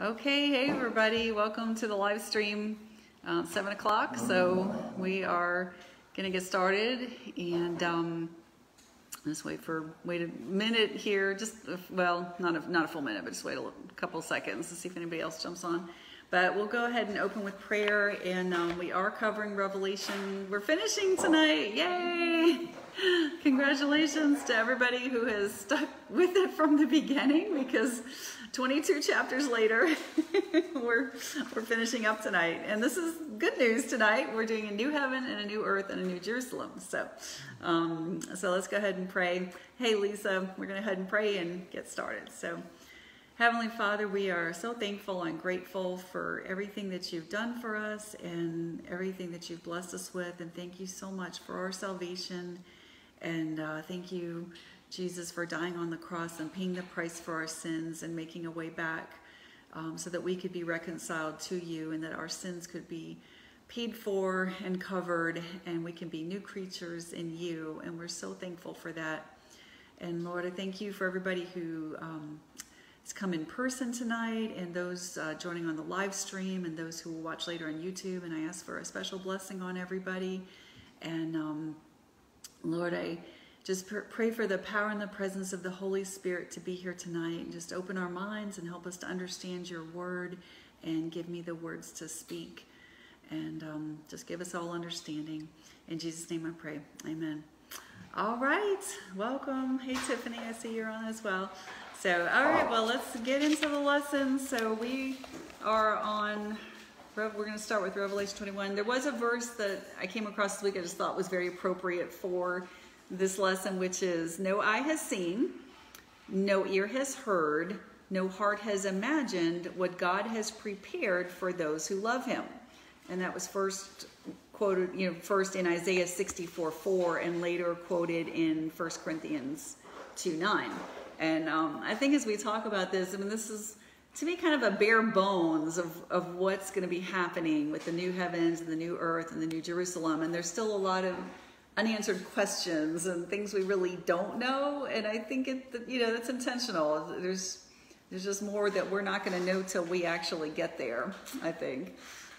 Okay, hey everybody, welcome to the live stream. Uh, seven o'clock, so we are gonna get started, and um, let's wait for wait a minute here. Just well, not a not a full minute, but just wait a couple seconds to see if anybody else jumps on. But we'll go ahead and open with prayer, and um, we are covering Revelation. We're finishing tonight, yay! Congratulations to everybody who has stuck with it from the beginning, because 22 chapters later, we're, we're finishing up tonight. And this is good news tonight. We're doing a new heaven and a new earth and a new Jerusalem. So, um, so let's go ahead and pray. Hey, Lisa, we're going to go ahead and pray and get started. So, Heavenly Father, we are so thankful and grateful for everything that you've done for us and everything that you've blessed us with. And thank you so much for our salvation. And uh, thank you Jesus for dying on the cross and paying the price for our sins and making a way back um, so that we could be reconciled to you and that our sins could be paid for and covered and we can be new creatures in you. And we're so thankful for that. And Lord, I thank you for everybody who um, has come in person tonight and those uh, joining on the live stream and those who will watch later on YouTube. And I ask for a special blessing on everybody. And um, Lord, I just pray for the power and the presence of the Holy Spirit to be here tonight and just open our minds and help us to understand your word and give me the words to speak and um, just give us all understanding. In Jesus' name I pray. Amen. All right. Welcome. Hey, Tiffany. I see you're on as well. So, all right. Well, let's get into the lesson. So, we are on we're going to start with Revelation 21. There was a verse that I came across this week I just thought was very appropriate for this lesson, which is no eye has seen, no ear has heard, no heart has imagined what God has prepared for those who love him. And that was first quoted, you know, first in Isaiah 64 4 and later quoted in 1 Corinthians 2 9. And um, I think as we talk about this, I mean, this is to me kind of a bare bones of, of what's going to be happening with the new heavens and the new earth and the new Jerusalem. And there's still a lot of unanswered questions and things we really don't know. And I think it, you know, that's intentional. There's, there's just more that we're not going to know till we actually get there, I think.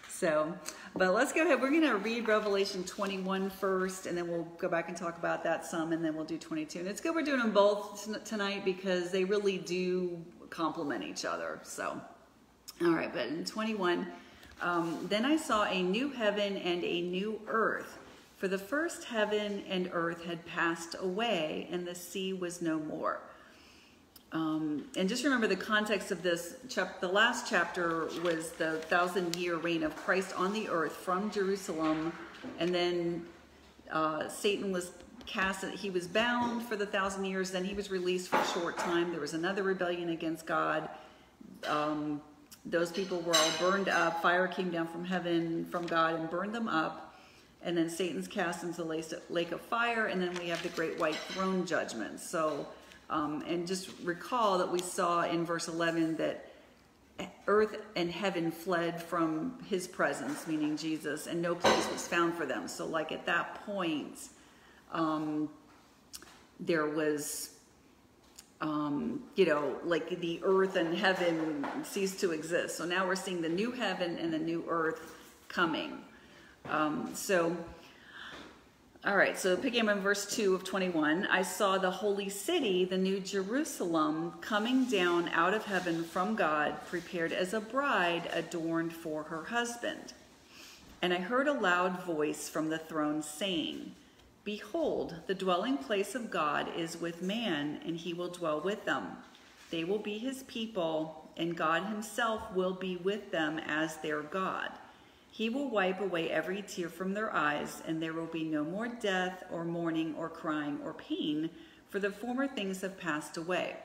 So, but let's go ahead. We're going to read Revelation 21 first, and then we'll go back and talk about that some, and then we'll do 22. And it's good we're doing them both tonight because they really do complement each other. So, all right, but in 21, um, then I saw a new heaven and a new earth for the first heaven and earth had passed away, and the sea was no more. Um, and just remember the context of this. Chap- the last chapter was the thousand year reign of Christ on the earth from Jerusalem, and then uh, Satan was cast. He was bound for the thousand years. Then he was released for a short time. There was another rebellion against God. Um, those people were all burned up. Fire came down from heaven from God and burned them up and then Satan's cast into the lake of fire, and then we have the great white throne judgment. So, um, and just recall that we saw in verse 11 that earth and heaven fled from his presence, meaning Jesus, and no place was found for them. So, like at that point, um, there was, um, you know, like the earth and heaven ceased to exist. So now we're seeing the new heaven and the new earth coming. Um, so, all right, so picking up in verse 2 of 21, I saw the holy city, the new Jerusalem, coming down out of heaven from God, prepared as a bride adorned for her husband. And I heard a loud voice from the throne saying, Behold, the dwelling place of God is with man, and he will dwell with them. They will be his people, and God himself will be with them as their God. He will wipe away every tear from their eyes, and there will be no more death, or mourning, or crying, or pain, for the former things have passed away.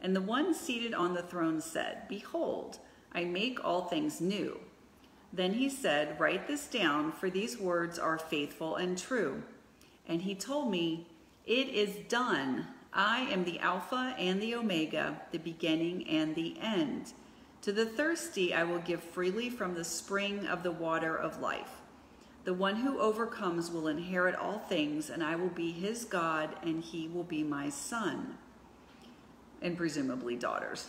And the one seated on the throne said, Behold, I make all things new. Then he said, Write this down, for these words are faithful and true. And he told me, It is done. I am the Alpha and the Omega, the beginning and the end. To the thirsty I will give freely from the spring of the water of life. The one who overcomes will inherit all things, and I will be his God, and he will be my son. And presumably daughters.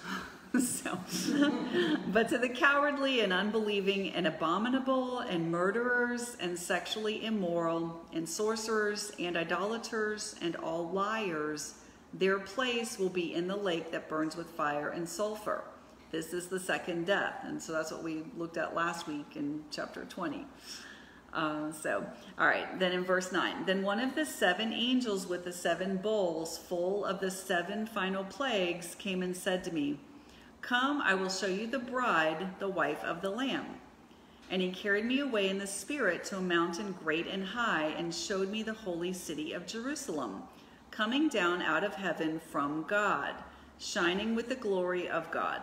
so, but to the cowardly and unbelieving and abominable and murderers and sexually immoral and sorcerers and idolaters and all liars, their place will be in the lake that burns with fire and sulfur. This is the second death. And so that's what we looked at last week in chapter 20. Uh, so, all right, then in verse 9, then one of the seven angels with the seven bowls full of the seven final plagues came and said to me, Come, I will show you the bride, the wife of the Lamb. And he carried me away in the Spirit to a mountain great and high, and showed me the holy city of Jerusalem, coming down out of heaven from God, shining with the glory of God.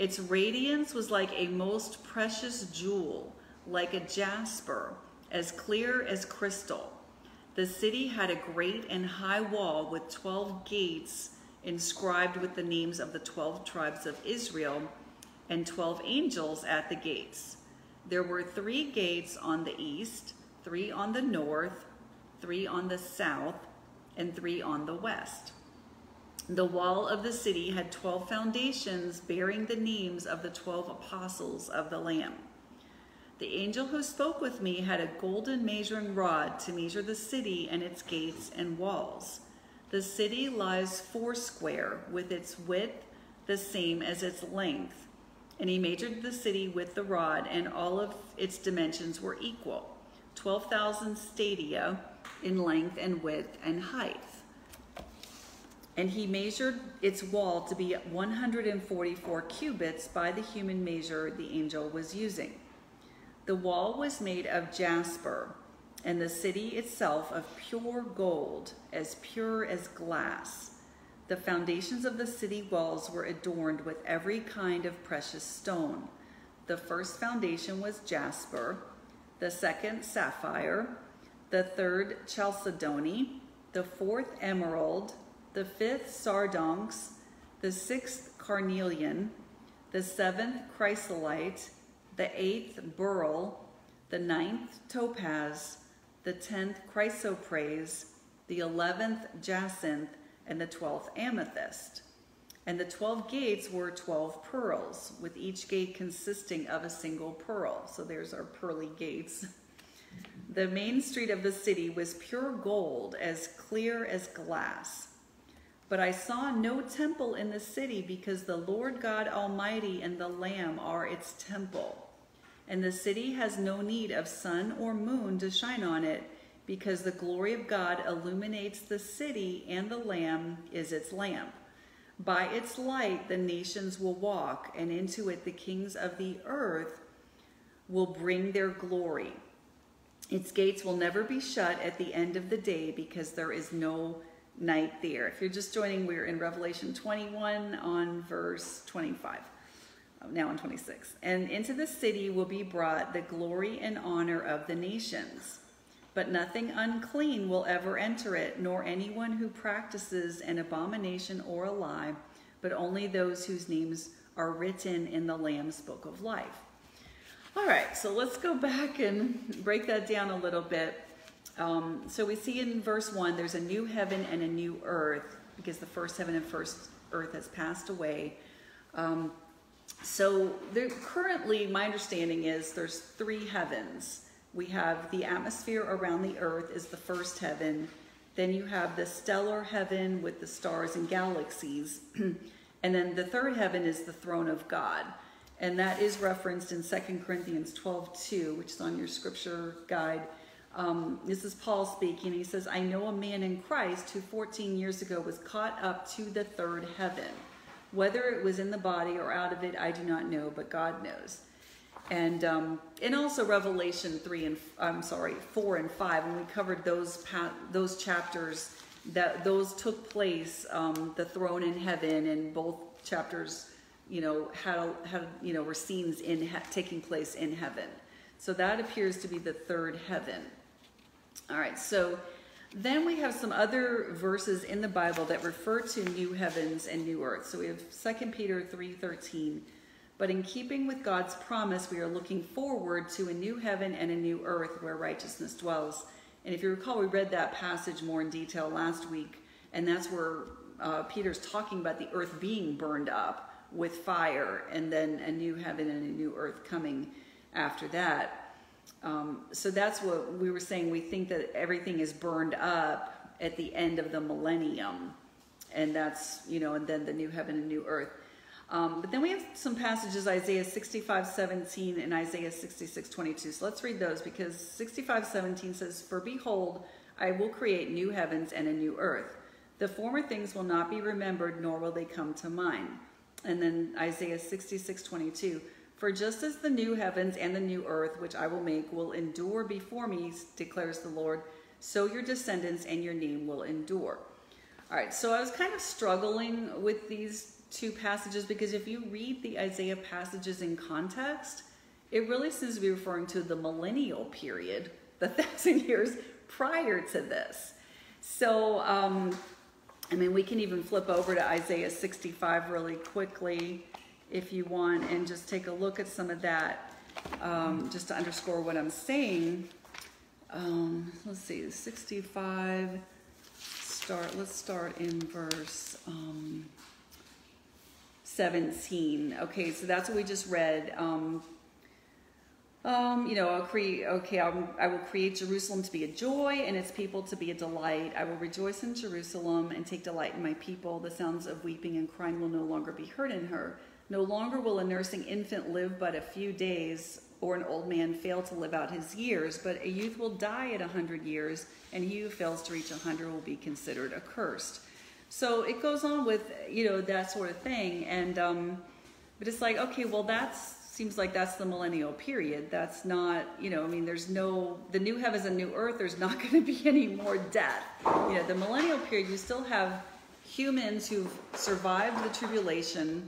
Its radiance was like a most precious jewel like a jasper, as clear as crystal. The city had a great and high wall with 12 gates inscribed with the names of the 12 tribes of Israel and 12 angels at the gates. There were three gates on the east, three on the north, three on the south, and three on the west. The wall of the city had 12 foundations bearing the names of the 12 apostles of the Lamb. The angel who spoke with me had a golden measuring rod to measure the city and its gates and walls. The city lies foursquare, with its width the same as its length. And he measured the city with the rod, and all of its dimensions were equal 12,000 stadia in length and width and height. And he measured its wall to be 144 cubits by the human measure the angel was using. The wall was made of jasper, and the city itself of pure gold, as pure as glass. The foundations of the city walls were adorned with every kind of precious stone. The first foundation was jasper, the second sapphire, the third chalcedony, the fourth emerald, the fifth sardonyx, the sixth carnelian, the seventh chrysolite, the eighth beryl, the ninth topaz, the tenth chrysoprase, the eleventh jacinth, and the twelfth amethyst. And the twelve gates were twelve pearls, with each gate consisting of a single pearl. So there's our pearly gates. The main street of the city was pure gold, as clear as glass. But I saw no temple in the city because the Lord God Almighty and the Lamb are its temple and the city has no need of sun or moon to shine on it, because the glory of God illuminates the city, and the Lamb is its lamp. By its light the nations will walk, and into it the kings of the earth will bring their glory. Its gates will never be shut at the end of the day, because there is no night there. If you're just joining, we're in Revelation 21 on verse 25 uh, now in 26. And into the city will be brought the glory and honor of the nations. But nothing unclean will ever enter it, nor anyone who practices an abomination or a lie, but only those whose names are written in the Lamb's book of life. All right, so let's go back and break that down a little bit. Um, so we see in verse 1 there's a new heaven and a new earth because the first heaven and first earth has passed away. Um, so there, currently, my understanding is there's three heavens. We have the atmosphere around the earth is the first heaven. Then you have the stellar heaven with the stars and galaxies. and then the third heaven is the throne of God. And that is referenced in 2 Corinthians 12, 2, which is on your scripture guide. Um, this is Paul speaking. He says, I know a man in Christ who 14 years ago was caught up to the third heaven. Whether it was in the body or out of it, I do not know, but God knows. And um, and also Revelation three and I'm sorry four and five, and we covered those those chapters that those took place, um, the throne in heaven, and both chapters, you know, had had you know were scenes in taking place in heaven. So that appears to be the third heaven. All right, so then we have some other verses in the Bible that refer to new heavens and new earth. So we have 2 Peter 3:13. But in keeping with God's promise, we are looking forward to a new heaven and a new earth where righteousness dwells. And if you recall, we read that passage more in detail last week, and that's where uh, Peter's talking about the earth being burned up with fire, and then a new heaven and a new earth coming after that. Um, so that's what we were saying. We think that everything is burned up at the end of the millennium, and that's you know, and then the new heaven and new earth. Um, but then we have some passages, Isaiah 65, 17 and Isaiah 66, 22. So let's read those because 65, 17 says, For behold, I will create new heavens and a new earth. The former things will not be remembered, nor will they come to mind. And then Isaiah 66, 22. For just as the new heavens and the new earth, which I will make, will endure before me, declares the Lord, so your descendants and your name will endure. All right, so I was kind of struggling with these two passages because if you read the Isaiah passages in context, it really seems to be referring to the millennial period, the thousand years prior to this. So, um, I mean, we can even flip over to Isaiah 65 really quickly if you want and just take a look at some of that um, just to underscore what I'm saying. Um, let's see, 65, start, let's start in verse. Um, 17. Okay, so that's what we just read. Um, um, you know, I'll create, okay, I'll, I will create Jerusalem to be a joy and its people to be a delight. I will rejoice in Jerusalem and take delight in my people. The sounds of weeping and crying will no longer be heard in her. No longer will a nursing infant live but a few days, or an old man fail to live out his years, but a youth will die at a hundred years, and he who fails to reach a hundred will be considered accursed. So it goes on with, you know, that sort of thing. And, um, but it's like, okay, well, that seems like that's the millennial period. That's not, you know, I mean, there's no, the new heavens and new earth, there's not going to be any more death. You know, the millennial period, you still have humans who've survived the tribulation,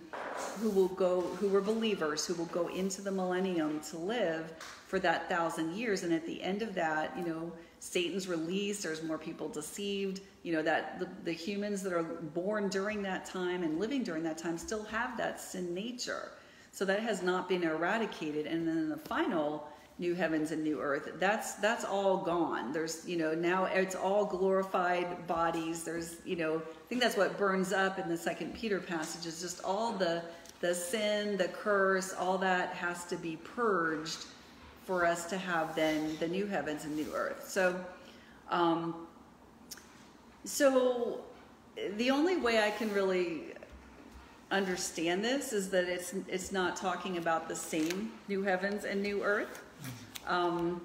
who will go, who were believers, who will go into the millennium to live for that thousand years. And at the end of that, you know, Satan's released, there's more people deceived, you know, that the, the humans that are born during that time and living during that time still have that sin nature. So that has not been eradicated. And then the final new heavens and new earth, that's that's all gone. There's, you know, now it's all glorified bodies. There's, you know, I think that's what burns up in the second Peter passage is just all the the sin, the curse, all that has to be purged for us to have then the new heavens and new earth. So, um, so the only way I can really understand this is that it's it's not talking about the same new heavens and new earth. Um,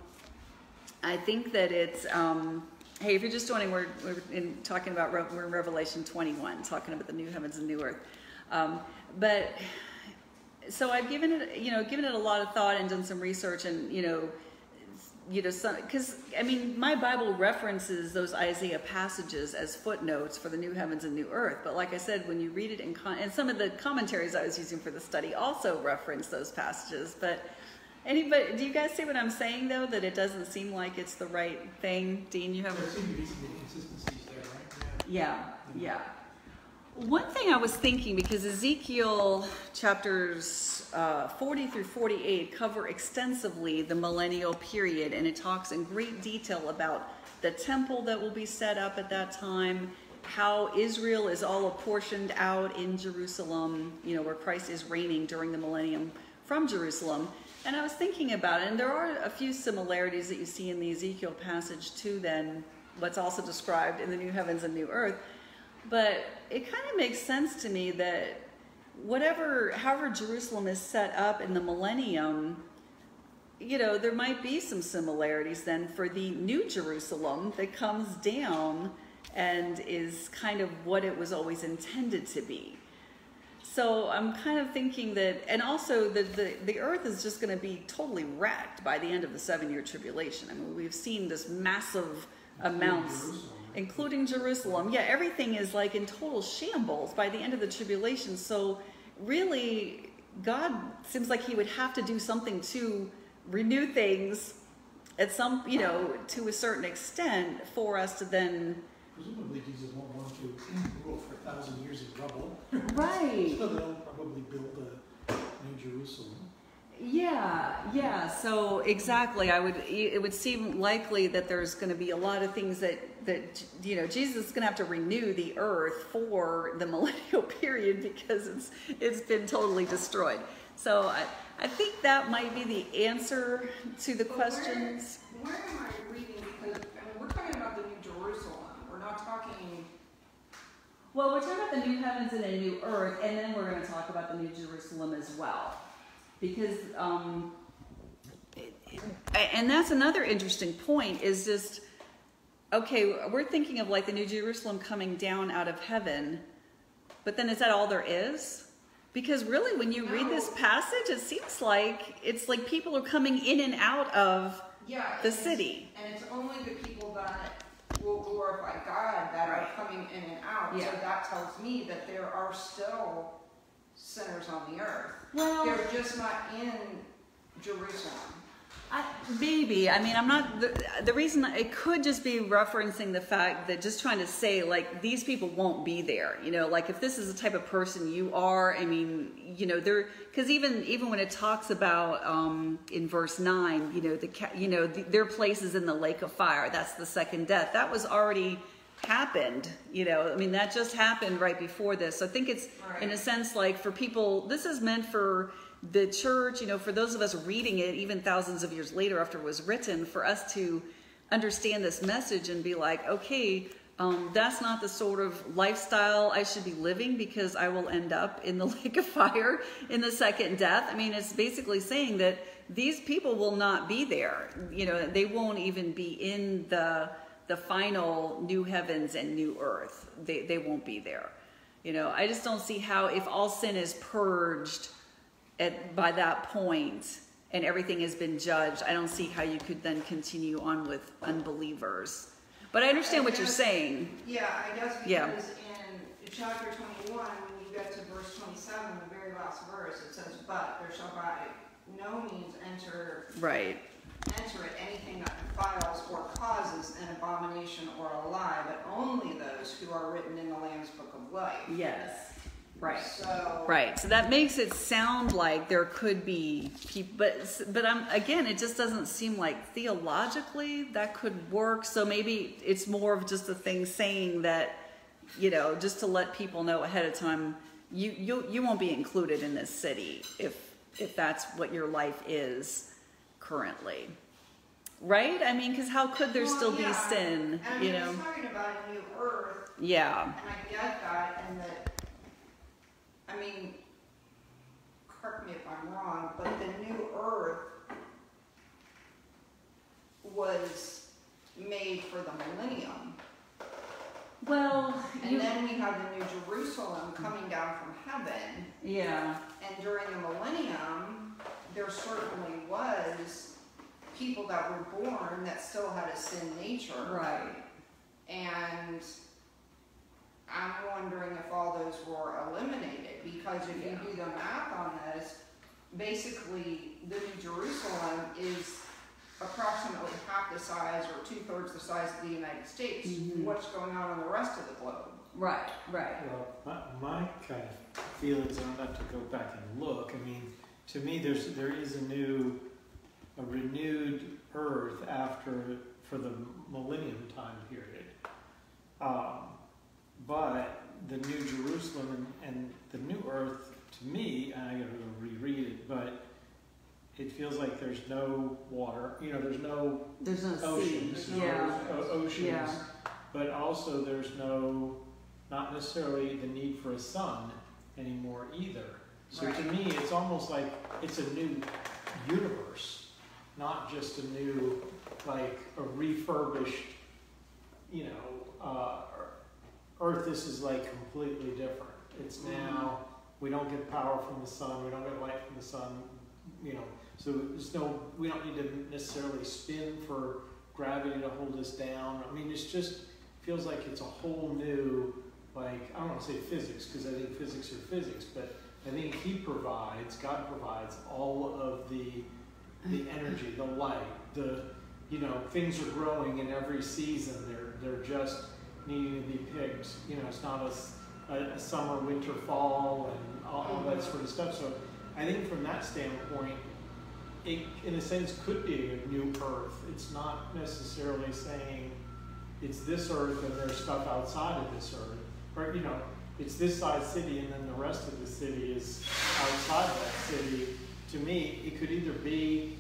I think that it's um, hey, if you're just joining, we're, we're in, talking about we're in Revelation 21, talking about the new heavens and new earth. Um, but so I've given it, you know, given it a lot of thought and done some research, and you know, you know, because I mean, my Bible references those Isaiah passages as footnotes for the new heavens and new earth. But like I said, when you read it in and some of the commentaries I was using for the study also reference those passages. But anybody, do you guys see what I'm saying though? That it doesn't seem like it's the right thing. Dean, you have. There seem to be some inconsistencies there, right? Yeah, yeah. One thing I was thinking, because Ezekiel chapters uh, 40 through 48 cover extensively the millennial period, and it talks in great detail about the temple that will be set up at that time, how Israel is all apportioned out in Jerusalem, you know, where Christ is reigning during the millennium from Jerusalem. And I was thinking about it, and there are a few similarities that you see in the Ezekiel passage to then what's also described in the new heavens and new earth. But it kind of makes sense to me that whatever, however Jerusalem is set up in the millennium, you know, there might be some similarities then for the new Jerusalem that comes down and is kind of what it was always intended to be. So I'm kind of thinking that, and also the, the, the earth is just going to be totally wrecked by the end of the seven year tribulation. I mean, we've seen this massive amounts including Jerusalem. Yeah, everything is like in total shambles by the end of the tribulation. So, really, God seems like He would have to do something to renew things at some, you know, to a certain extent for us to then. Presumably, Jesus won't want to rule for a thousand years in rubble. Right. so they'll probably build a new Jerusalem. Yeah, yeah. So exactly, I would. It would seem likely that there's going to be a lot of things that that you know Jesus is going to have to renew the earth for the millennial period because it's it's been totally destroyed. So I, I think that might be the answer to the But questions. Where, where am I reading, because, I mean, we're talking about the New Jerusalem, we're not talking, Well, we're talking about the new heavens and a new earth, and then we're going to talk about the new Jerusalem as well, because um, and that's another interesting point. Is just okay. We're thinking of like the new Jerusalem coming down out of heaven, but then is that all there is? Because really, when you read this passage, it seems like it's like people are coming in and out of yeah. the city. And it's only the people that will glorify God that Right. are coming in and out. So Yeah. that tells me that there are still sinners on the earth. Well- They're just not in Jerusalem. I, maybe. I mean, I'm not. The, the reason it could just be referencing the fact that just trying to say, like, these people won't be there. You know, like if this is the type of person you are, I mean, you know, they're because even even when it talks about um, in verse nine, you know, the ca- you know the, their places in the lake of fire. That's the second death. That was already happened. You know, I mean, that just happened right before this. So I think it's in a sense like for people. This is meant for the church, you know, for those of us reading it, even thousands of years later after it was written, for us to understand this message and be like, okay, um, that's not the sort of lifestyle I should be living because I will end up in the lake of fire in the second death. I mean, it's basically saying that these people will not be there. You know, they won't even be in the the final new heavens and new earth. They they won't be there. You know, I just don't see how if all sin is purged at by that point and everything has been judged, I don't see how you could then continue on with unbelievers. But I understand what you're saying. Yeah, I guess Yeah. because in chapter twenty-one, when you get to verse twenty-seven, the very last verse, it says, "But there shall by no means enter Right. enter it anything that defiles or causes an abomination or a lie, but only those who are written in the Lamb's book of life." Yes. Right. So Right. So that makes it sound like there could be people, but but I'm again, it just doesn't seem like theologically that could work. So maybe it's more of just a thing saying that, you know, just to let people know ahead of time, you you you won't be included in this city if if that's what your life is currently. Right? I mean, because how could there Well, still be sin? And You know? talking about a new earth, Yeah. and I get that, and that. I mean, correct me if I'm wrong, but the new earth was made for the millennium. Well, And then we have the New Jerusalem coming down from heaven. yeah. And during the millennium, there certainly was people that were born that still had a sin nature. Right. And I'm wondering if all those were eliminated, because if you do the math on this, basically, the New Jerusalem is approximately half the size or two-thirds the size of the United States. Mhm. What's going on on the rest of the globe? Right. Right. Well, my, my kind of feelings, and I'd have to go back and look, I mean, to me, there's, there is a new, a renewed earth after, for the millennium time period. Um, but the new Jerusalem and, and the new earth, to me, and I gotta go reread it, but it feels like there's no water, you know, there's no There's no oceans, sea. Yeah. oceans, Yeah. but also there's no, not necessarily the need for a sun anymore either. So to me, it's almost like it's a new universe, not just a new, like a refurbished, you know, uh, Earth. This is like completely different. It's mm-hmm. now we don't get power from the sun, we don't get light from the sun, you know. So there's no, we don't need to necessarily spin for gravity to hold us down. I mean, it's just feels like it's a whole new, like I don't want to say physics because I think physics are physics, but I think He provides, God provides all of the the mm-hmm. energy, the light, the you know things are growing in every season. They're they're just needing to be picked. You know, it's not a summer, winter, fall, and all, all that mm-hmm. sort of stuff. So I think from that standpoint, it in a sense could be a new earth. It's not necessarily saying it's this earth and there's stuff outside of this earth. Or, you know, it's this size city and then the rest of the city is outside that city. To me, it could either be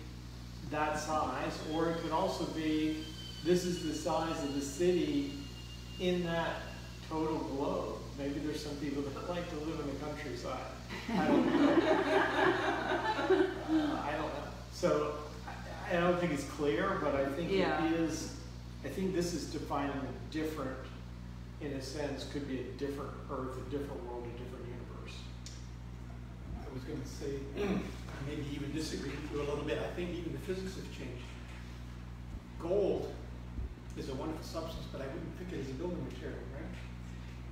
that size or it could also be this is the size of the city in that total globe. Maybe there's some people that like to live in the countryside. I don't know. Uh, I don't know. So I, I don't think it's clear, but I think Yeah. it is. I think this is defining a different, in a sense, could be a different Earth, a different world, a different universe. I was gonna say, maybe even disagree with you a little bit, I think even the physics have changed. Gold is a wonderful substance, but I wouldn't pick it as a building material, right?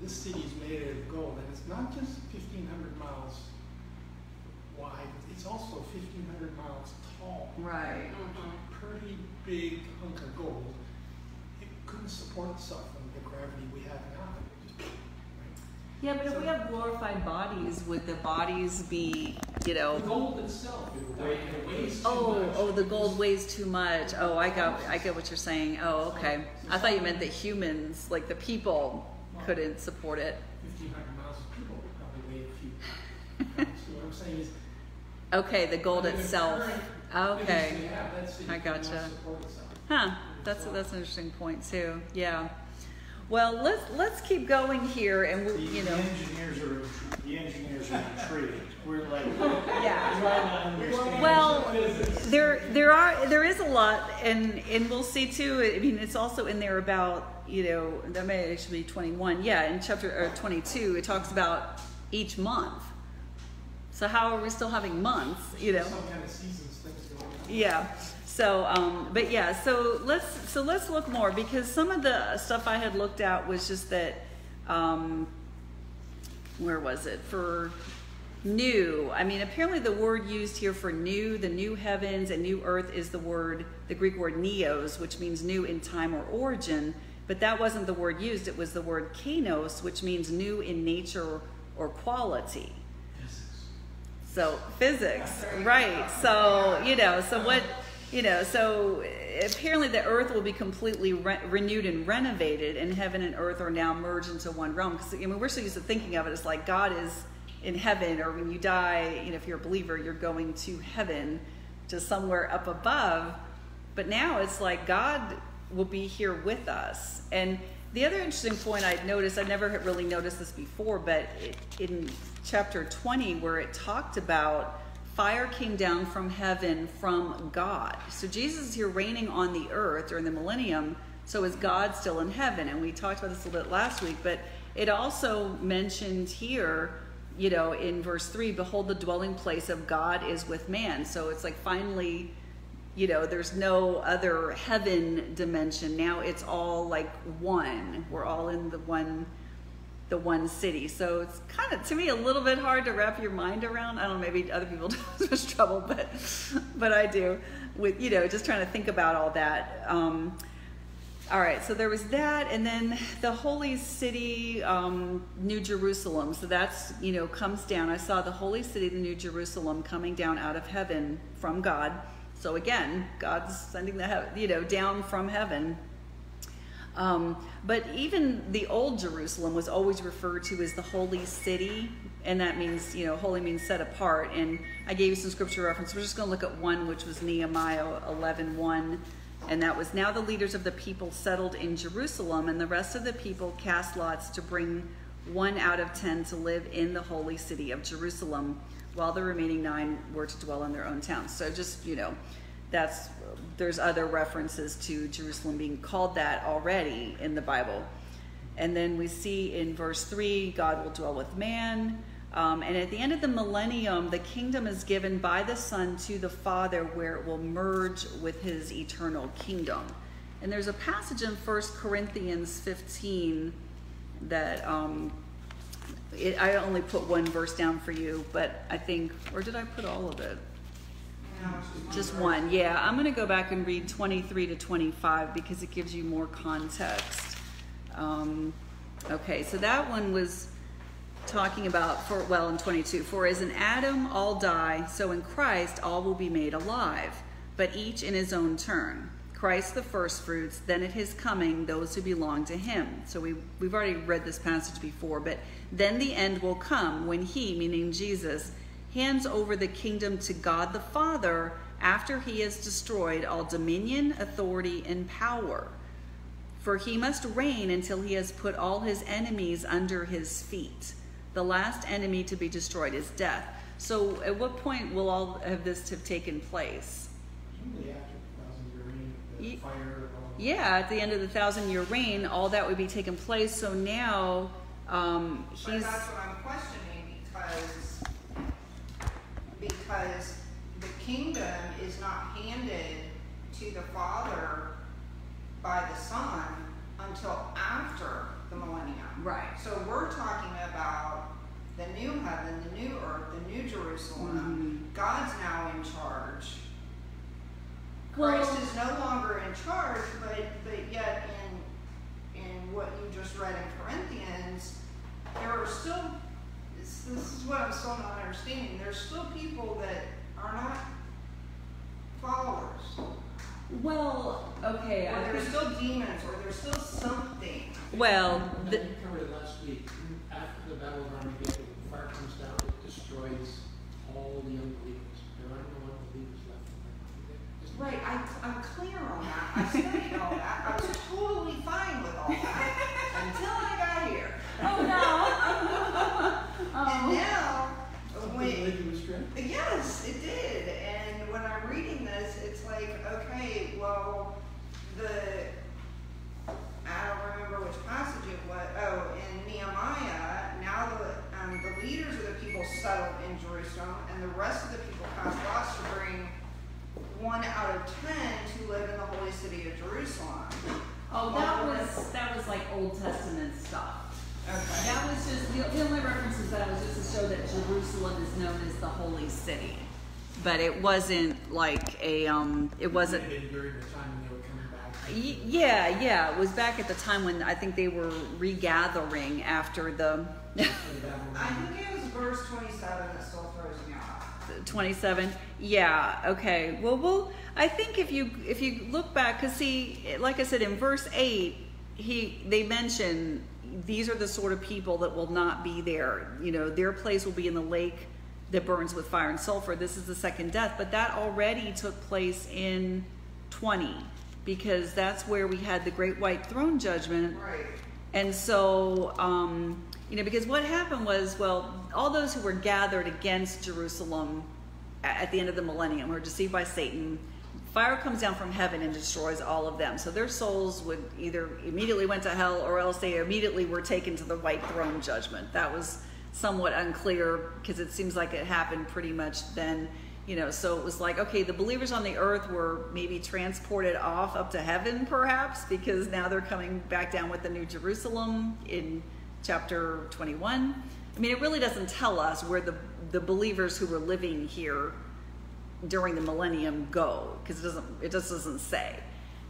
This city is made out of gold, and it's not just fifteen hundred miles wide, it's also fifteen hundred miles tall. Right. Mm-hmm. Pretty big hunk of gold. It couldn't support itself in the gravity we have now. It just- right? Yeah, but if we have glorified bodies, would the bodies be, you know? The gold itself, it weighs, it weighs too Oh, much. oh, the gold weighs too much. Oh, I got, I get what you're saying. Oh, okay. I thought you meant that humans, like the people, couldn't support it. fifteen hundred miles of people would probably weigh a few pounds. So what I'm saying is. Okay, the gold itself. Okay. have, I gotcha. Huh, that's, that's an interesting point too. Yeah. Well, let's, let's keep going here and we'll, you know. the engineers are the engineers are intrigued. We're like Yeah. Well, there there are there is a lot and and we'll see too i mean it's also in there about you know that may actually be 21 yeah in chapter or 22 it talks about each month so how are we still having months you know Some kind of seasons things going on. yeah so um but yeah so let's so let's look more because some of the stuff i had looked at was just that um where was it? For new. I mean apparently the word used here for new the new heavens and new earth is the word the greek word neos which means new in time or origin but that wasn't the word used. It was the word kainos which means new in nature or quality. So physics, right? So you know, so what, you know, so apparently the earth will be completely re- renewed and renovated, and heaven and earth are now merged into one realm. Because I mean, we're so used to thinking of it as like God is in heaven, or when you die, you know, if you're a believer, you're going to heaven, to somewhere up above. But now it's like God will be here with us. And the other interesting point I'd noticed, I never had really noticed this before, but in chapter 20, where it talked about fire came down from heaven from God. So Jesus is here reigning on the earth during the millennium. So is God still in heaven? And we talked about this a little bit last week, but it also mentioned here, you know, in verse 3 Behold, the dwelling place of God is with man. So it's like finally you know there's no other heaven dimension now it's all like one we're all in the one the one city. So it's kind of to me a little bit hard to wrap your mind around. I don't know maybe other people have as much trouble but but i do with you know just trying to think about all that. Um, all right so there was that and then the holy city um, new jerusalem. So that's you know comes down. I saw the holy city the new jerusalem coming down out of heaven from god. So again, God's sending the you know down from heaven. Um, but even the old Jerusalem was always referred to as the holy city, and that means you know holy means set apart. And I gave you some scripture reference. We're just going to look at one, which was Nehemiah 11, 1. And that was now the leaders of the people settled in Jerusalem, and the rest of the people cast lots to bring one out of ten to live in the holy city of Jerusalem, while the remaining nine were to dwell in their own towns. So just you know, that's there's other references to Jerusalem being called that already in the Bible. And then we see in verse 3, God will dwell with man. Um, and at the end of the millennium, the kingdom is given by the Son to the Father, where it will merge with his eternal kingdom. And there's a passage in 1 Corinthians 15 that um, it, I only put one verse down for you, but I think, or did I put all of it? Just one, yeah. I'm going to go back and read 23 to 25 because it gives you more context. Um, okay, so that one was talking about, for well, in 22, for as in Adam all die, so in Christ all will be made alive, but each in his own turn. Christ the firstfruits, then at his coming, those who belong to him. So we, we've already read this passage before, but then the end will come when he, meaning Jesus, hands over the kingdom to God the Father after he has destroyed all dominion, authority, and power. For he must reign until he has put all his enemies under his feet. The last enemy to be destroyed is death. So, at what point will all of this have taken place? Presumably after the thousand year reign, fire. Yeah, at the end of the thousand year reign, all that would be taking place. So now um, But he's. that's what I'm questioning because, because the kingdom is not handed to the Father by the Son until after the millennium. Right. So we're talking about the new heaven, the new earth, the new Jerusalem. Mm-hmm. God's now in charge. Christ Well- is no longer in charge, but, but yet in, in what you just read in Corinthians, there are still, this, this is what I'm still not understanding, there's still people that are not followers. Well, okay. Or there's still demons, or there's still something. Well, I the, think we covered it last week. After the battle of Armageddon, the fire comes down, it destroys all the unbelievers. There are no unbelievers left. Right, I, I'm clear on that, I studied all that, I was totally fine with all that, until I got here. oh And now, when, related with strength? Yes, it did. And when I'm reading this, it's like, okay, well, the I don't remember which passage it was. Oh, in Nehemiah, now the um, the leaders of the people settled in Jerusalem, and the rest of the people cast lots to bring one out of ten to live in the holy city of Jerusalem. Oh, that was that was like Old Testament stuff. Okay. That was just the, the only reference is that was just to show that Jerusalem is known as the holy city, but it wasn't like a um. It wasn't. It had been during the time when they were coming back. Y- Yeah, yeah, it was back at the time when I think they were regathering after the for the battle of I think it was verse 27 that still throws me off. 27. Yeah, okay. Well, well, I think if you if you look back cuz see like I said in verse 8, he they mention these are the sort of people that will not be there. You know, their place will be in the lake that burns with fire and sulfur. This is the second death, but that already took place in 20 because that's where we had the great white throne judgment Right. and so, um, you know, because what happened was, well, all those who were gathered against Jerusalem at the end of the millennium were deceived by Satan. Fire comes down from heaven and destroys all of them. So their souls would either immediately went to hell or else they immediately were taken to the white throne judgment. That was somewhat unclear because it seems like it happened pretty much then. You know, so it was like, okay, the believers on the earth were maybe transported off up to heaven, perhaps, because now they're coming back down with the New Jerusalem in chapter 21. I mean, it really doesn't tell us where the, the believers who were living here during the millennium go, because it doesn't, it just doesn't say.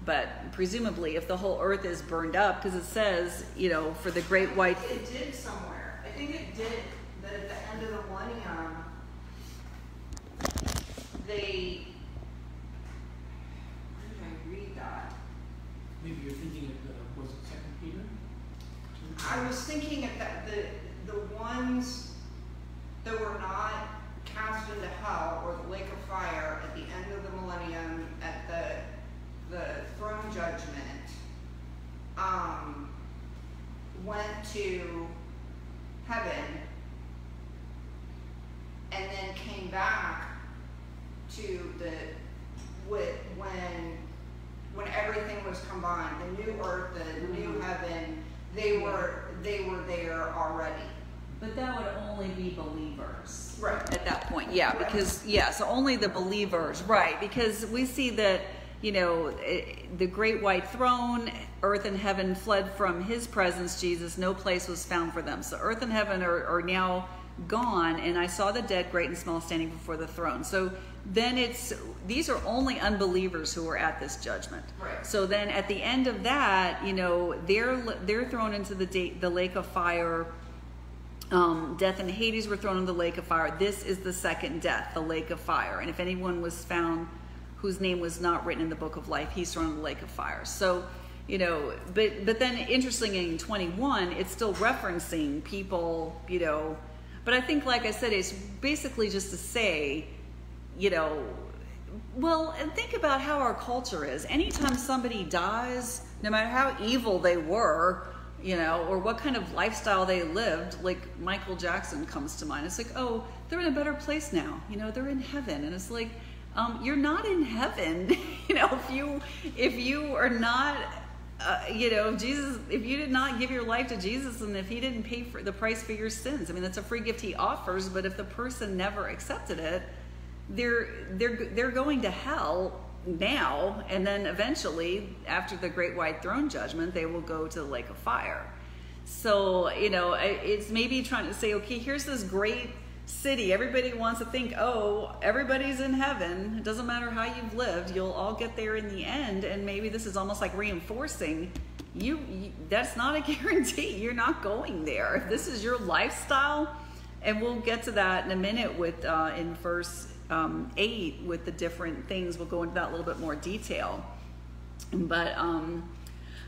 But presumably, if the whole earth is burned up, because it says, you know, for the great white I think it did somewhere. I think it did that at the end of the millennium, they. Where did I read that? Maybe you're thinking of, the- was it Second Peter? I was thinking of that the the ones that were not cast into hell or the lake of fire at the end of the millennium at the the throne judgment um, went to heaven and then came back to the with when when everything was combined the new earth the new heaven they were they were there already But that would only be believers. Right. At that point, yeah, because, yeah, so only the believers, right, because we see that, you know, eh, the great white throne, earth and heaven fled from his presence, Jesus, no place was found for them. So earth and heaven are, are now gone, and I saw the dead, great and small, standing before the throne. So then it's, these are only unbelievers who are at this judgment. Right. So then at the end of that, you know, they're, they're thrown into the, the lake of fire, um, death and Hades were thrown in the lake of fire. This is the second death, the lake of fire. And if anyone was found whose name was not written in the book of life. He's thrown in the lake of fire. So, you know, but but then interestingly in 21, it's still referencing people, you know. But I think, like I said, it's basically just to say, you know, well, and think about how our culture is. Anytime somebody dies, no matter how evil they were, you know, or what kind of lifestyle they lived, like Michael Jackson comes to mind. It's like, oh, they're in a better place now. You know, they're in heaven, and it's like, um, you're not in heaven. you know, if you if you are not. Uh, you know, Jesus, if you did not give your life to Jesus and if he didn't pay for the price for your sins, I mean, that's a free gift he offers, but if the person never accepted it, they're they're they're going to hell now and then eventually after the great white throne judgment they will go to the lake of fire. So you know it's maybe trying to say okay here's this great city. Everybody wants to think oh everybody's in heaven. It doesn't matter how you've lived you'll all get there in the end. And maybe this is almost like reinforcing you, you that's not a guarantee. You're not going there. If this is your lifestyle. And we'll get to that in a minute with uh, in verse um, eight with the different things. We'll go into that a little bit more detail. But um,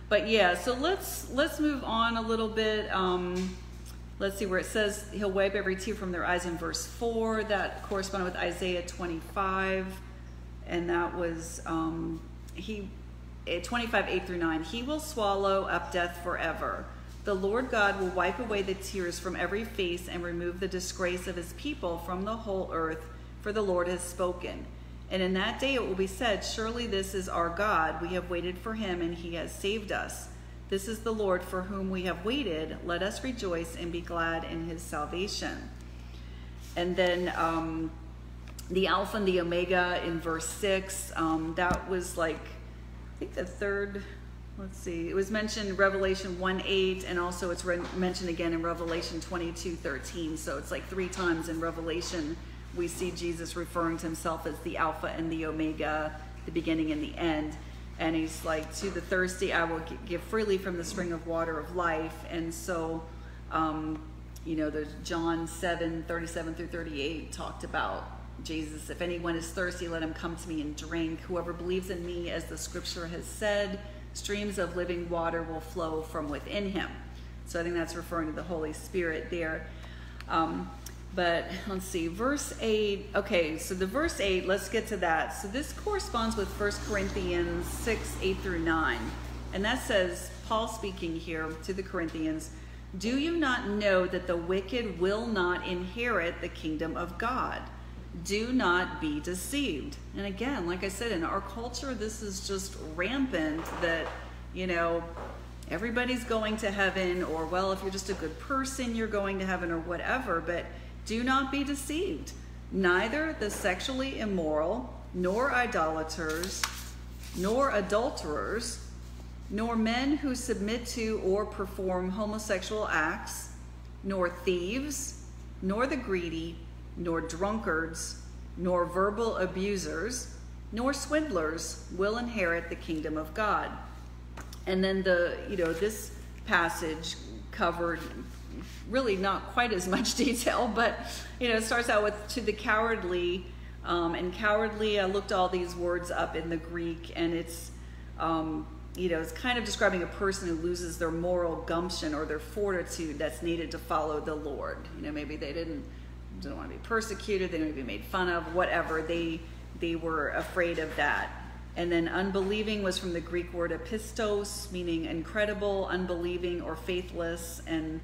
but yeah, so let's let's move on a little bit. Um, let's see where it says he'll wipe every tear from their eyes in verse four. That corresponded with Isaiah 25, and that was um, he eh, 25 8 through 9. He will swallow up death forever. The Lord God will wipe away the tears from every face and remove the disgrace of his people from the whole earth for the Lord has spoken. And in that day it will be said, Surely this is our God. We have waited for him, and he has saved us. This is the Lord for whom we have waited. Let us rejoice and be glad in his salvation. And then um, the Alpha and the Omega in verse 6, um, that was like, I think the third, let's see, it was mentioned Revelation 1 8, and also it's mentioned again in Revelation 22 13. So it's like three times in Revelation we see Jesus referring to himself as the Alpha and the Omega, the beginning and the end. And he's like, To the thirsty, I will give freely from the spring of water of life. And so, um, you know, there's John 7 37 through 38 talked about Jesus. If anyone is thirsty, let him come to me and drink. Whoever believes in me, as the scripture has said, streams of living water will flow from within him. So I think that's referring to the Holy Spirit there. Um, but let's see, verse 8. Okay, so the verse 8, let's get to that. So this corresponds with 1 Corinthians 6 8 through 9. And that says, Paul speaking here to the Corinthians, Do you not know that the wicked will not inherit the kingdom of God? Do not be deceived. And again, like I said, in our culture, this is just rampant that, you know, everybody's going to heaven, or well, if you're just a good person, you're going to heaven, or whatever. But do not be deceived. Neither the sexually immoral, nor idolaters, nor adulterers, nor men who submit to or perform homosexual acts, nor thieves, nor the greedy, nor drunkards, nor verbal abusers, nor swindlers will inherit the kingdom of God. And then the, you know, this passage covered really not quite as much detail, but you know, it starts out with to the cowardly. Um, and cowardly, I looked all these words up in the Greek, and it's, um, you know, it's kind of describing a person who loses their moral gumption or their fortitude that's needed to follow the Lord. You know, maybe they didn't didn't want to be persecuted, they didn't want to be made fun of, whatever. They they were afraid of that. And then unbelieving was from the Greek word apistos, meaning incredible, unbelieving, or faithless, and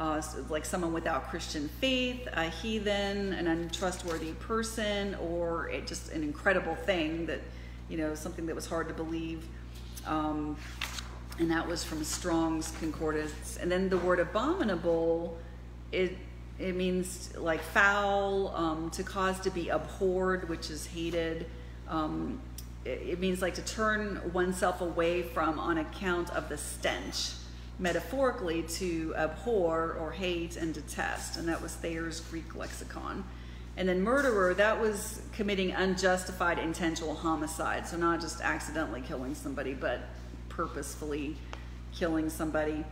uh, like someone without Christian faith, a heathen, an untrustworthy person, or it, just an incredible thing that, you know, something that was hard to believe. Um, and that was from Strong's Concordance. And then the word abominable, it it means like foul, um, to cause to be abhorred, which is hated. Um, it, it means like to turn oneself away from on account of the stench metaphorically to abhor or hate and detest, and that was Thayer's Greek lexicon. And then murderer, that was committing unjustified intentional homicide, so not just accidentally killing somebody, but purposefully killing somebody.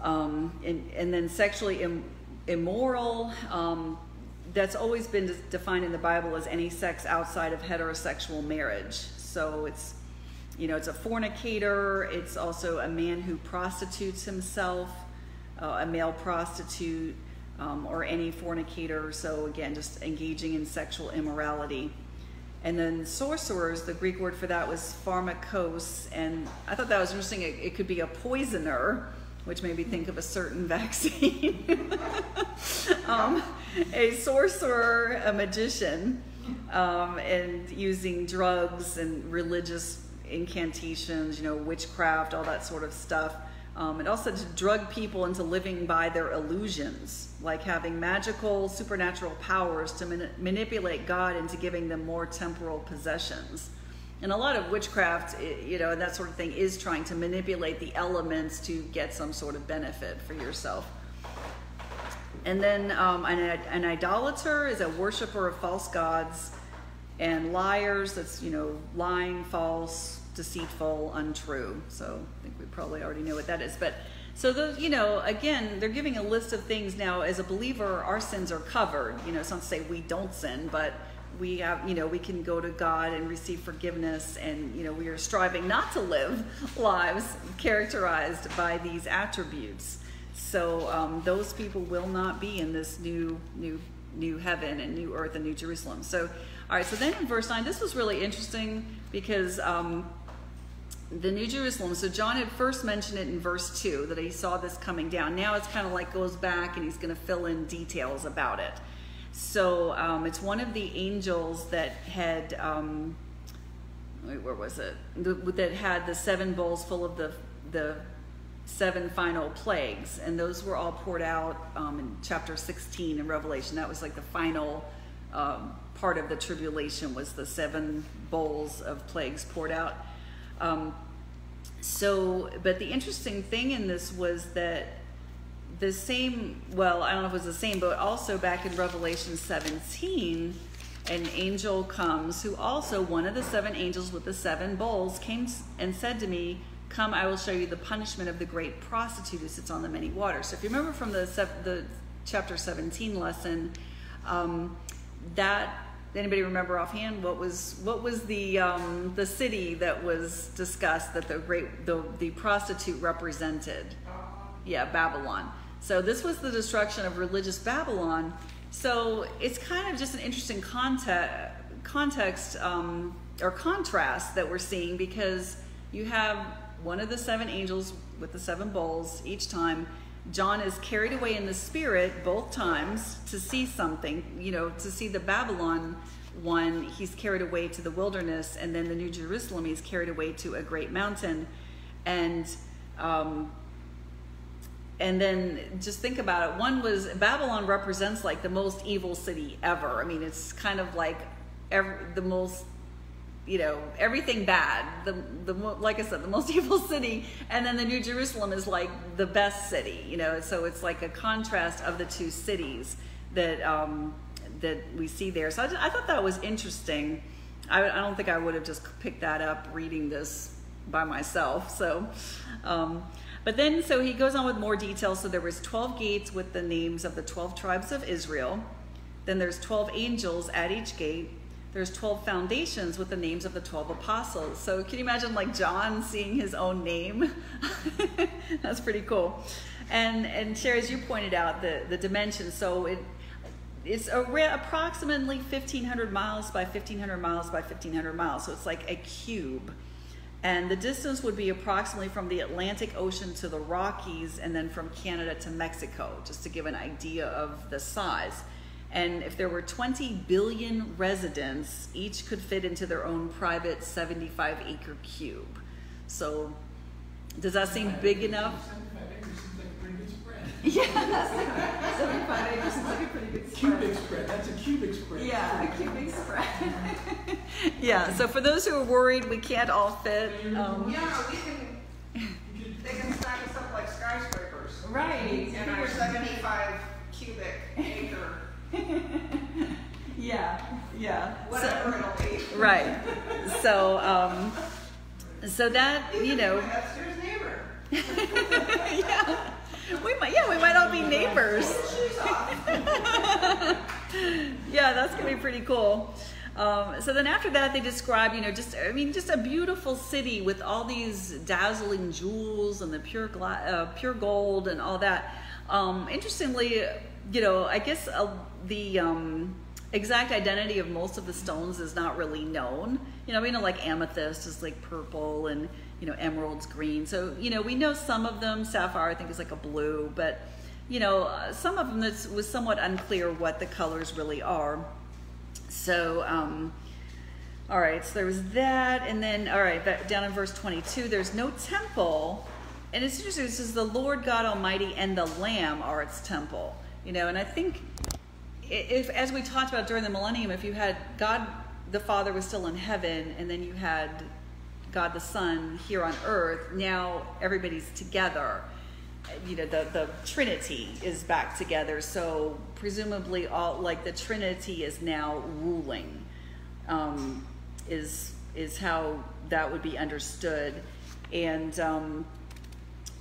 Um, and, and then sexually Im- immoral, um, that's always been de- defined in the Bible as any sex outside of heterosexual marriage. So it's, you know, it's a fornicator. It's also a man who prostitutes himself, uh, a male prostitute, um, or any fornicator. So again, just engaging in sexual immorality. And then sorcerers, the Greek word for that was pharmakos, and I thought that was interesting. It, it could be a poisoner, which made me think of a certain vaccine. um, a sorcerer, a magician, um, and using drugs and religious incantations, you know, witchcraft, all that sort of stuff. Um, and also to drug people into living by their illusions, like having magical, supernatural powers to mani- manipulate God into giving them more temporal possessions. And a lot of witchcraft, you know, and that sort of thing is trying to manipulate the elements to get some sort of benefit for yourself. And then um, an, an idolater is a worshiper of false gods, and liars, that's, you know, lying, false, deceitful, untrue. So I think we probably already know what that is. But so those, you know, again, they're giving a list of things now. As a believer, our sins are covered. You know, to say we don't sin, but we have, you know, we can go to God and receive forgiveness, and you know, we are striving not to live lives characterized by these attributes. So um, those people will not be in this new, new, new heaven and new earth and new Jerusalem. So, all right. So then in verse nine, this was really interesting because um, the New Jerusalem. So John had first mentioned it in verse two that he saw this coming down. Now it's kind of like goes back and he's going to fill in details about it. So um, it's one of the angels that had. Um, wait, where was it? That had the seven bowls full of the the seven final plagues, and those were all poured out um, in chapter 16 in Revelation. That was like the final um, part of the tribulation was the seven bowls of plagues poured out. Um, so, but the interesting thing in this was that the same, well, I don't know if it was the same, but also back in Revelation 17, an angel comes who also, one of the seven angels with the seven bowls, came and said to me, Come, I will show you the punishment of the great prostitute who sits on the many waters. So if you remember from the, the chapter 17 lesson, um, that anybody remember offhand what was what was the um, the city that was discussed that the great the, the prostitute represented? Yeah, Babylon. So this was the destruction of religious Babylon. So it's kind of just an interesting context context um, or contrast that we're seeing because you have one of the seven angels with the seven bowls each time. John is carried away in the spirit both times to see something, you know, to see the Babylon one, he's carried away to the wilderness, and then the New Jerusalem, he's carried away to a great mountain. And um, and then just think about it. One was Babylon represents like the most evil city ever. I mean, it's kind of like every, the most you know everything bad. The the like i said the most evil city. And then the new jerusalem is like the best city you know? So it's like a contrast of the two cities that um that we see there. So i, I thought that was interesting. I, I don't think i would have just picked that up reading this by myself so um but then so he goes on with more details. So there was 12 gates with the names of the 12 tribes of israel. Then there's 12 angels at each gate there's 12 foundations with the names of the 12 apostles. So can you imagine like John seeing his own name? That's pretty cool. And and Sherry, as you pointed out, the, the dimensions, so it it's approximately 1,500 miles by 1,500 miles by 1,500 miles. So it's like a cube. And the distance would be approximately from the Atlantic Ocean to the Rockies and then from Canada to Mexico, just to give an idea of the size. And if there were 20 billion residents, each could fit into their own private 75 acre cube. So, does that seem big enough? 75 acres seems like a pretty good spread. Yeah, 75 acres seems like a pretty good Cubic spread, that's a cubic spread. Yeah, a cubic spread. yeah, so for those who are worried we can't all fit. Um, Yeah, we can, they can stack us up like skyscrapers. right. In our seventy-five cubic acre, Yeah, yeah. whatever it'll be. Right. So, um, so that, you know, My upstairs neighbor. yeah. We might, yeah, we might all be neighbors. Yeah, that's gonna be pretty cool. Um, so then after that, they describe, you know, just I mean, just a beautiful city with all these dazzling jewels and the pure gla- uh, pure gold and all that. Um, interestingly, you know, I guess uh, the um, exact identity of most of the stones is not really known. You know, we know like amethyst is like purple and you know emerald's green. So you know we know some of them. Sapphire I think is like a blue, but you know uh, some of them it was somewhat unclear what the colors really are. So. Um, all right, so there was that, and then all right, back down in verse 22, there's no temple, and it's interesting. It says the Lord God Almighty and the Lamb are its temple. You know, and I think if, as we talked about during the millennium, if you had God the Father was still in heaven, and then you had God the Son here on earth, now everybody's together. You know, the, the Trinity is back together. So presumably all like the Trinity is now ruling. Um, is is how that would be understood. And um,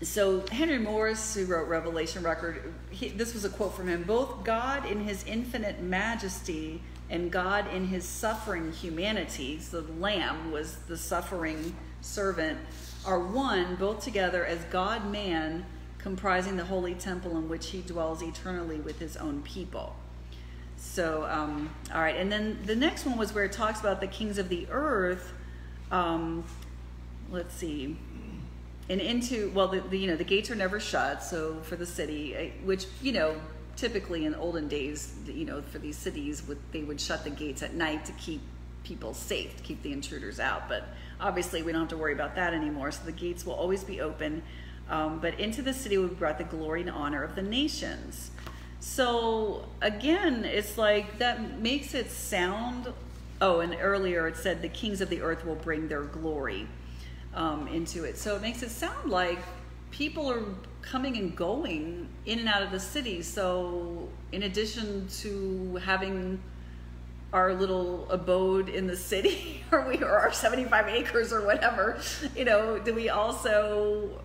so Henry Morris, who wrote Revelation Record, he, this was a quote from him: "Both God in His infinite majesty and God in His suffering humanity, so the Lamb was the suffering servant, are one, both together as God Man, comprising the holy temple in which He dwells eternally with His own people." So, um, all right, and then the next one was where it talks about the kings of the earth. Um, let's see, and into well, the, the you know the gates are never shut. So for the city, eh, which you know typically in olden days, you know for these cities, would they would shut the gates at night to keep people safe, to keep the intruders out. But obviously, we don't have to worry about that anymore. So the gates will always be open. Um, but into the city we brought the glory and honor of the nations. So again, it's like that makes it sound. Oh, and earlier it said the kings of the earth will bring their glory um, into it. So it makes it sound like people are coming and going in and out of the city. So in addition to having our little abode in the city, or we or our seventy-five acres or whatever, you know, do we also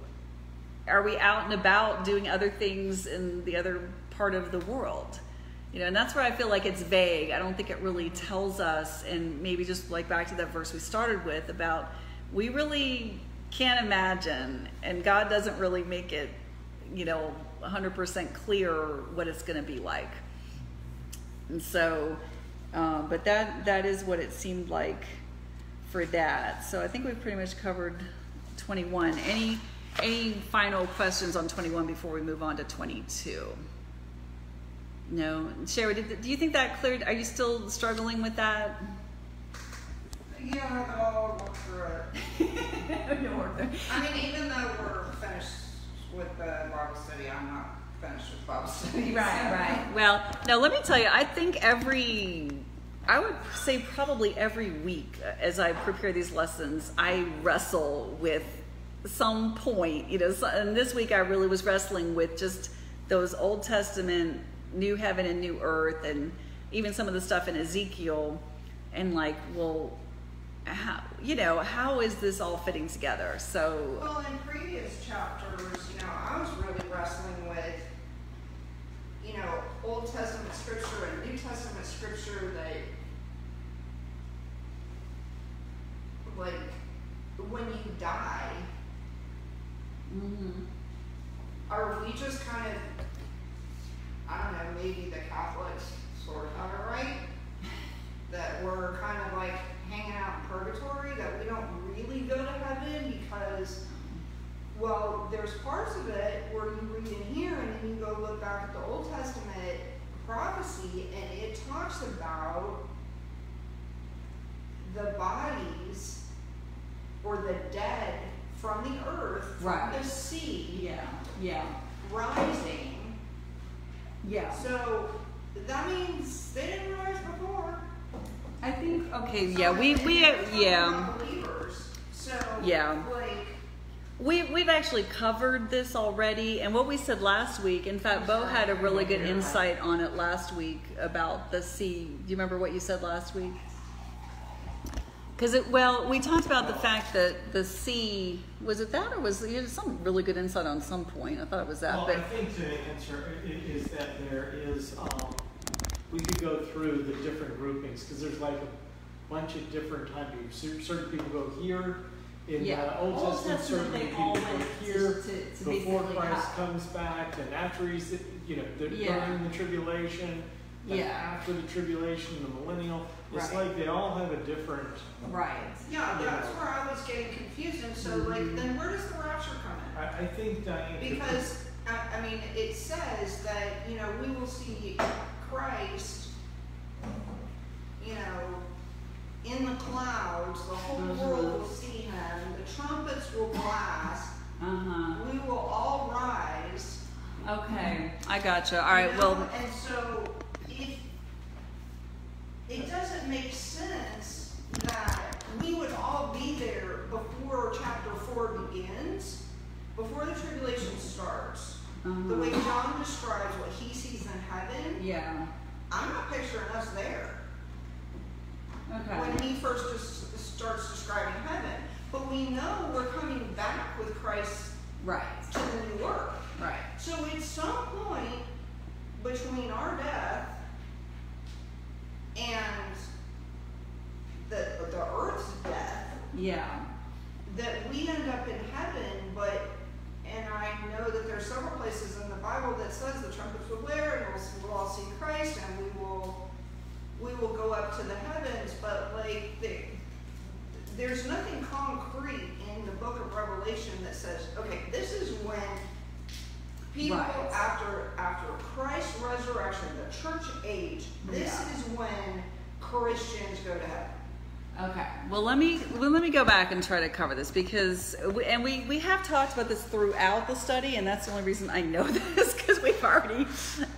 are we out and about doing other things in the other part of the world you know and that's where i feel like it's vague i don't think it really tells us and maybe just like back to that verse we started with about we really can't imagine and god doesn't really make it you know 100% clear what it's going to be like and so uh, but that that is what it seemed like for that so i think we've pretty much covered 21 any any final questions on 21 before we move on to 22 no. Sherry, do you think that cleared? Are you still struggling with that? Yeah, I'll work through it. You'll work there. I mean, even though we're finished with the Bible study, I'm not finished with Bible study. Right, right. Well, now let me tell you, I think every, I would say probably every week uh, as I prepare these lessons, I wrestle with some point, you know, and this week I really was wrestling with just those Old Testament new heaven and new earth and even some of the stuff in Ezekiel and like well how you know how is this all fitting together so Well, in previous chapters, you know, I was really wrestling with, you know, Old Testament scripture and New Testament scripture that, like, when you die, mhm. are we just kind of, I don't know, maybe the Catholics sort of have it right? That we're kind of like hanging out in purgatory, that we don't really go to heaven because, well, there's parts of it where you read in here and then you go look back at the Old Testament prophecy and it talks about the bodies or the dead from the earth, from Right. the sea, yeah yeah rising. yeah So that means think okay yeah we we yeah Believers. So Yeah. We, we've actually covered this already, and what we said last week, in fact, Bo had a really good insight on it last week about the sea. Do you remember what you said last week? Because it, well, we talked about the fact that the sea, was it that or was you had some really good insight on some point? I thought it was that, Well, but I think the answer is that there is, um, we could go through the different groupings, because there's like a bunch of different time periods. Certain people go here, in Yeah. the Old Old Testament, Testament, certain people go went to- here, to- to before Christ have- comes back, and after he's, you know, the- Yeah. during the tribulation, Yeah. after the tribulation, the millennial. It's Right. like they all have a different, Right. Yeah, that's where I was getting confused, and so like, Mhm. then where does the rapture come in? I, I think Diane. Because, I, I mean, it says that, you know, we will see Christ, you know, in the clouds, the whole Mhm. world will see him, the trumpets will blast, Uh-huh. we will all rise. Okay. I gotcha. All right, well, And so, if, it doesn't make sense that we would all be there before chapter four begins, before the tribulation starts. The way uh-huh. John describes what he sees heaven, Yeah. I'm not picturing us there Okay. when he first des- starts describing heaven. But we know we're coming back with Christ Right. to the new earth. Right. So at some point between our death and the the earth's death, Yeah. that we end up in heaven, but and I know that there are several places in the Bible that says the trumpets will blare and we'll, we'll all see Christ and we will we will go up to the heavens, but like the, there's nothing concrete in the book of Revelation that says, okay, this is when people Right. after after Christ's resurrection, the church age, this Yeah. is when Christians go to heaven. Okay. Well, let me well, let me go back and try to cover this because we, and we we have talked about this throughout the study, and that's the only reason I know this because we've already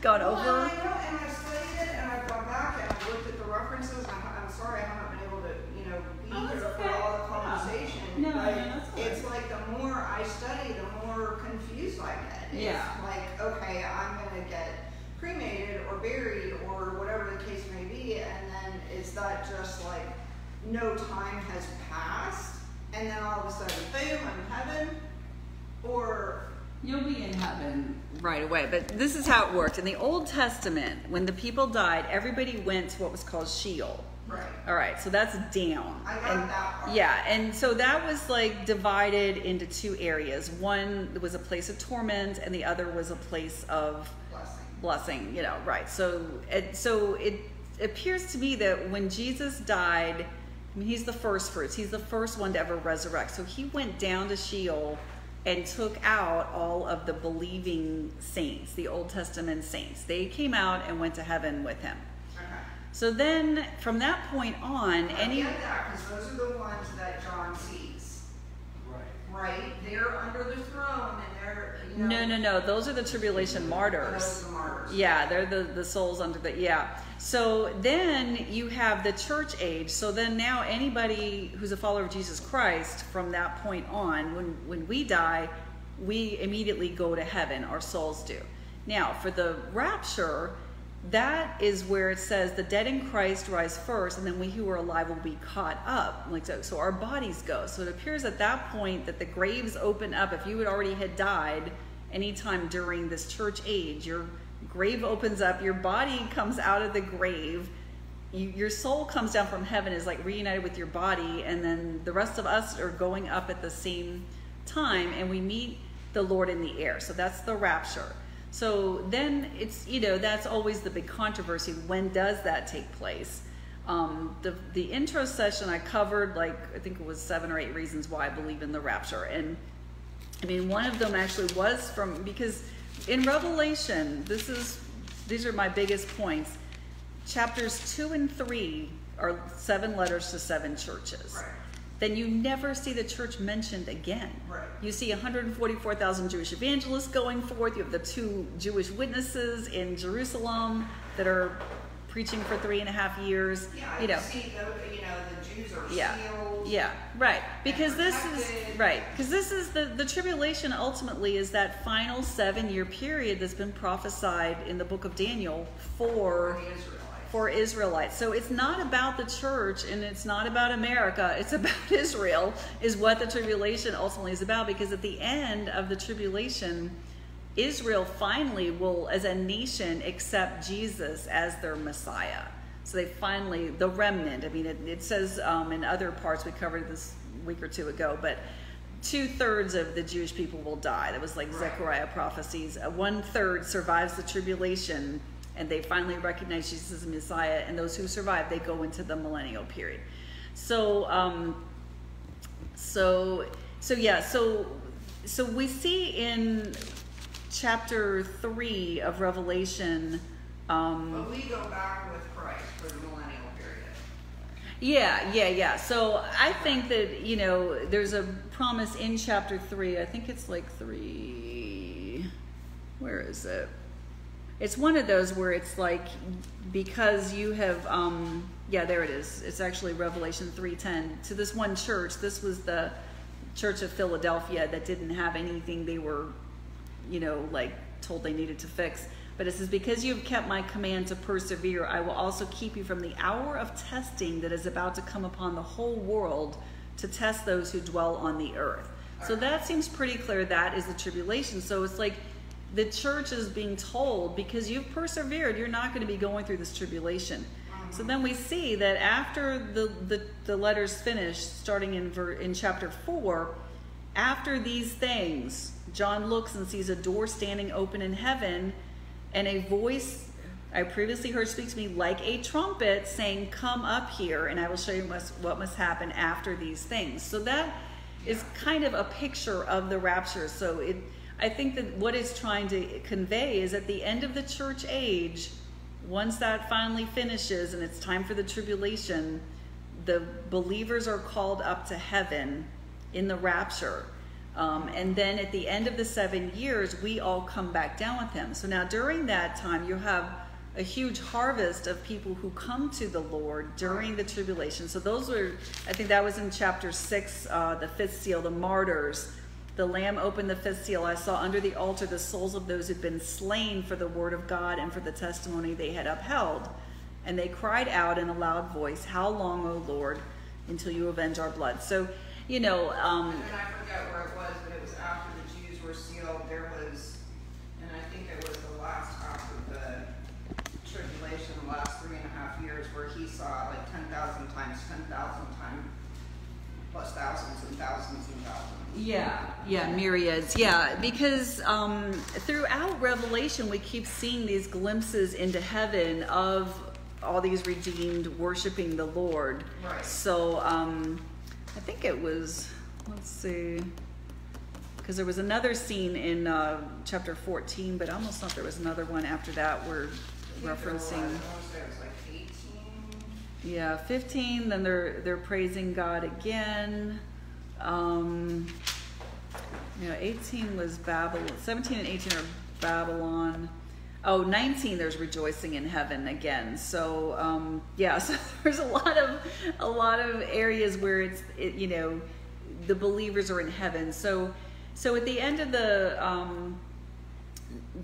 gone Well, over. and I know, and I've studied it, and I've gone back and I've looked at the references, I'm, I'm sorry I haven't been able to, you know, be Oh, here okay. for all the conversation. No, no, but that's It's like the more I study, the more confused I get. It's Yeah. like, okay, I'm gonna get cremated or buried or whatever the case may be, and then is that just like, no time has passed, and then all of a sudden, boom, I'm in heaven? Or, You'll be in heaven right away. But this is how it worked. In the Old Testament, when the people died, everybody went to what was called Sheol. right, All right, so that's down. I got And- that part. Yeah, and so that was like divided into two areas. One was a place of torment, and the other was a place of blessing. blessing. You know, right? So, it, so it appears to me that when Jesus died, I mean, he's the first fruits. He's the first one to ever resurrect. So he went down to Sheol and took out all of the believing saints, the Old Testament saints. They came out and went to heaven with him. Okay. So then, from that point on, I any get that, because those are the ones that John sees, Right. They're under the throne and they're, you know. no, no, no, those are the tribulation martyrs. the martyrs. Yeah, they're the, the souls under the, yeah. So then you have the church age. So then now anybody who's a follower of Jesus Christ from that point on, when, when we die, we immediately go to heaven, our souls do. Now, for the rapture, that is where it says the dead in Christ rise first, and then we who are alive will be caught up. Like so, so our bodies go. So it appears at that point that the graves open up. If you had already had died anytime during this church age, your grave opens up, your body comes out of the grave, you, your soul comes down from heaven, is like reunited with your body, and then the rest of us are going up at the same time, and we meet the Lord in the air. So that's the rapture. So then it's you know that's always the big controversy. When does that take place? Um, the the intro session I covered like I think it was seven or eight reasons why I believe in the rapture, and I mean one of them actually was from because in Revelation this is these are my biggest points. Chapters two and three are seven letters to seven churches Right. Then you never see the church mentioned again. Right. You see 144,000 Jewish evangelists going forth. You have the two Jewish witnesses in Jerusalem that are preaching for three and a half years. Yeah, you know, see the, you know, the Jews are yeah, sealed. yeah, right. Because this is right. Because this is the the tribulation. Ultimately, is that final seven year period that's been prophesied in the book of Daniel for Israelites. For Israelites. So it's not about the church and it's not about America. It's about Israel, is what the tribulation ultimately is about. Because at the end of the tribulation, Israel finally will, as a nation, accept Jesus as their Messiah. So they finally, the remnant, I mean, it, it says um, in other parts, we covered this week or two ago, but two thirds of the Jewish people will die. That was like Zechariah prophecies. Uh, one third survives the tribulation and they finally recognize Jesus as Messiah. And those who survive, they go into the millennial period. So, um, so, so yeah, so, so we see in chapter three of Revelation, um, But we go back with Christ for the millennial period. Yeah, yeah, yeah. So I think that, you know, there's a promise in chapter three. I think it's like three. Where is it? It's one of those where it's like because you have um yeah, there it is. It's actually Revelation 3:10. To this one church, this was the church of Philadelphia that didn't have anything they were you know, like told they needed to fix. But it says, Because you have kept my command to persevere, I will also keep you from the hour of testing that is about to come upon the whole world to test those who dwell on the earth. So that seems pretty clear. That is the tribulation. So it's like the church is being told, because you've persevered, you're not going to be going through this tribulation. So then we see that after the, the, the letter's finished, starting in, ver, in chapter 4, after these things, John looks and sees a door standing open in heaven, and a voice I previously heard speak to me like a trumpet, saying, Come up here, and I will show you must, what must happen after these things. So that is kind of a picture of the rapture. So it, I think that what it's trying to convey is at the end of the church age, once that finally finishes and it's time for the tribulation, the believers are called up to heaven in the rapture. Um, and then at the end of the seven years, we all come back down with him. So now during that time, you have a huge harvest of people who come to the Lord during the tribulation. So those were, I think that was in chapter six, uh, the fifth seal, the martyrs. The Lamb opened the fifth seal. I saw under the altar the souls of those who'd been slain for the word of God and for the testimony they had upheld. And they cried out in a loud voice, How long, O Lord, until you avenge our blood? So, you know, um, And I forget where it was, but it was after the Jews were sealed, there was, and I think it was the last half of the tribulation, the last three and a half years, where he saw like ten thousand times, ten thousand times, plus thousands and thousands and. Yeah, yeah, myriads. Yeah, because um, throughout Revelation, we keep seeing these glimpses into heaven of all these redeemed worshiping the Lord. Right. So um, I think it was, let's see, because there was another scene in uh, chapter 14, but I almost thought there was another one after that where I think there was, I referencing. wanna say it was like eighteen. Yeah, 15, then they're they're praising God again. Um you know, 18 was Babylon. 17 and 18 are Babylon. Oh, 19 there's rejoicing in heaven again. So, um yeah, so there's a lot of a lot of areas where it's it, you know, the believers are in heaven. So so at the end of the um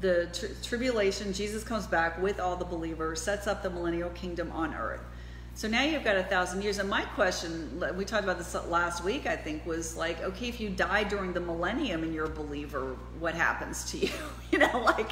the tr- tribulation, Jesus comes back with all the believers, sets up the millennial kingdom on earth. So now you've got a thousand years. And my question, we talked about this last week, I think, was like, okay, if you die during the millennium and you're a believer, what happens to you? you know, like,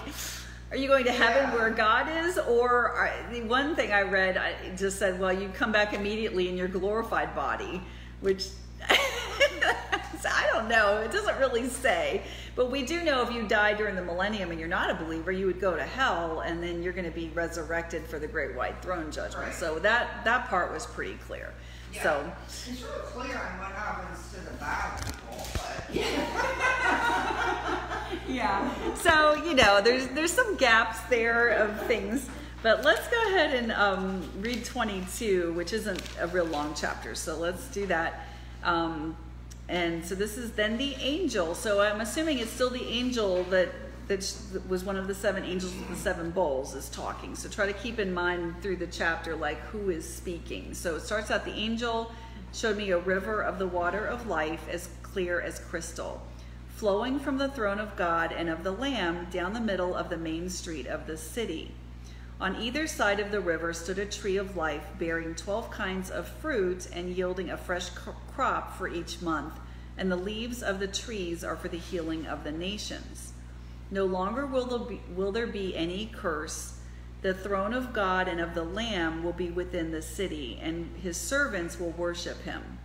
are you going to heaven Yeah. where God is? Or are, the one thing I read I just said, well, you come back immediately in your glorified body, which I don't know. It doesn't really say. But we do know if you die during the millennium and you're not a believer, you would go to hell and then you're going to be resurrected for the great white throne judgment. Right. So that that part was pretty clear. Yeah. So It's of clear on what happens to the bad people, but. yeah. So you know, there's there's some gaps there of things. But let's go ahead and um, read 22, which isn't a real long chapter. So let's do that. Um, and so this is then the angel. So I'm assuming it's still the angel that that was one of the seven angels with the seven bowls is talking. So try to keep in mind through the chapter like who is speaking. So it starts out the angel showed me a river of the water of life as clear as crystal, flowing from the throne of God and of the Lamb down the middle of the main street of the city. On either side of the river stood a tree of life, bearing twelve kinds of fruit and yielding a fresh cr- crop for each month, and the leaves of the trees are for the healing of the nations. No longer will there be, will there be any curse. The throne of God and of the Lamb will be within the city, and his servants will worship him.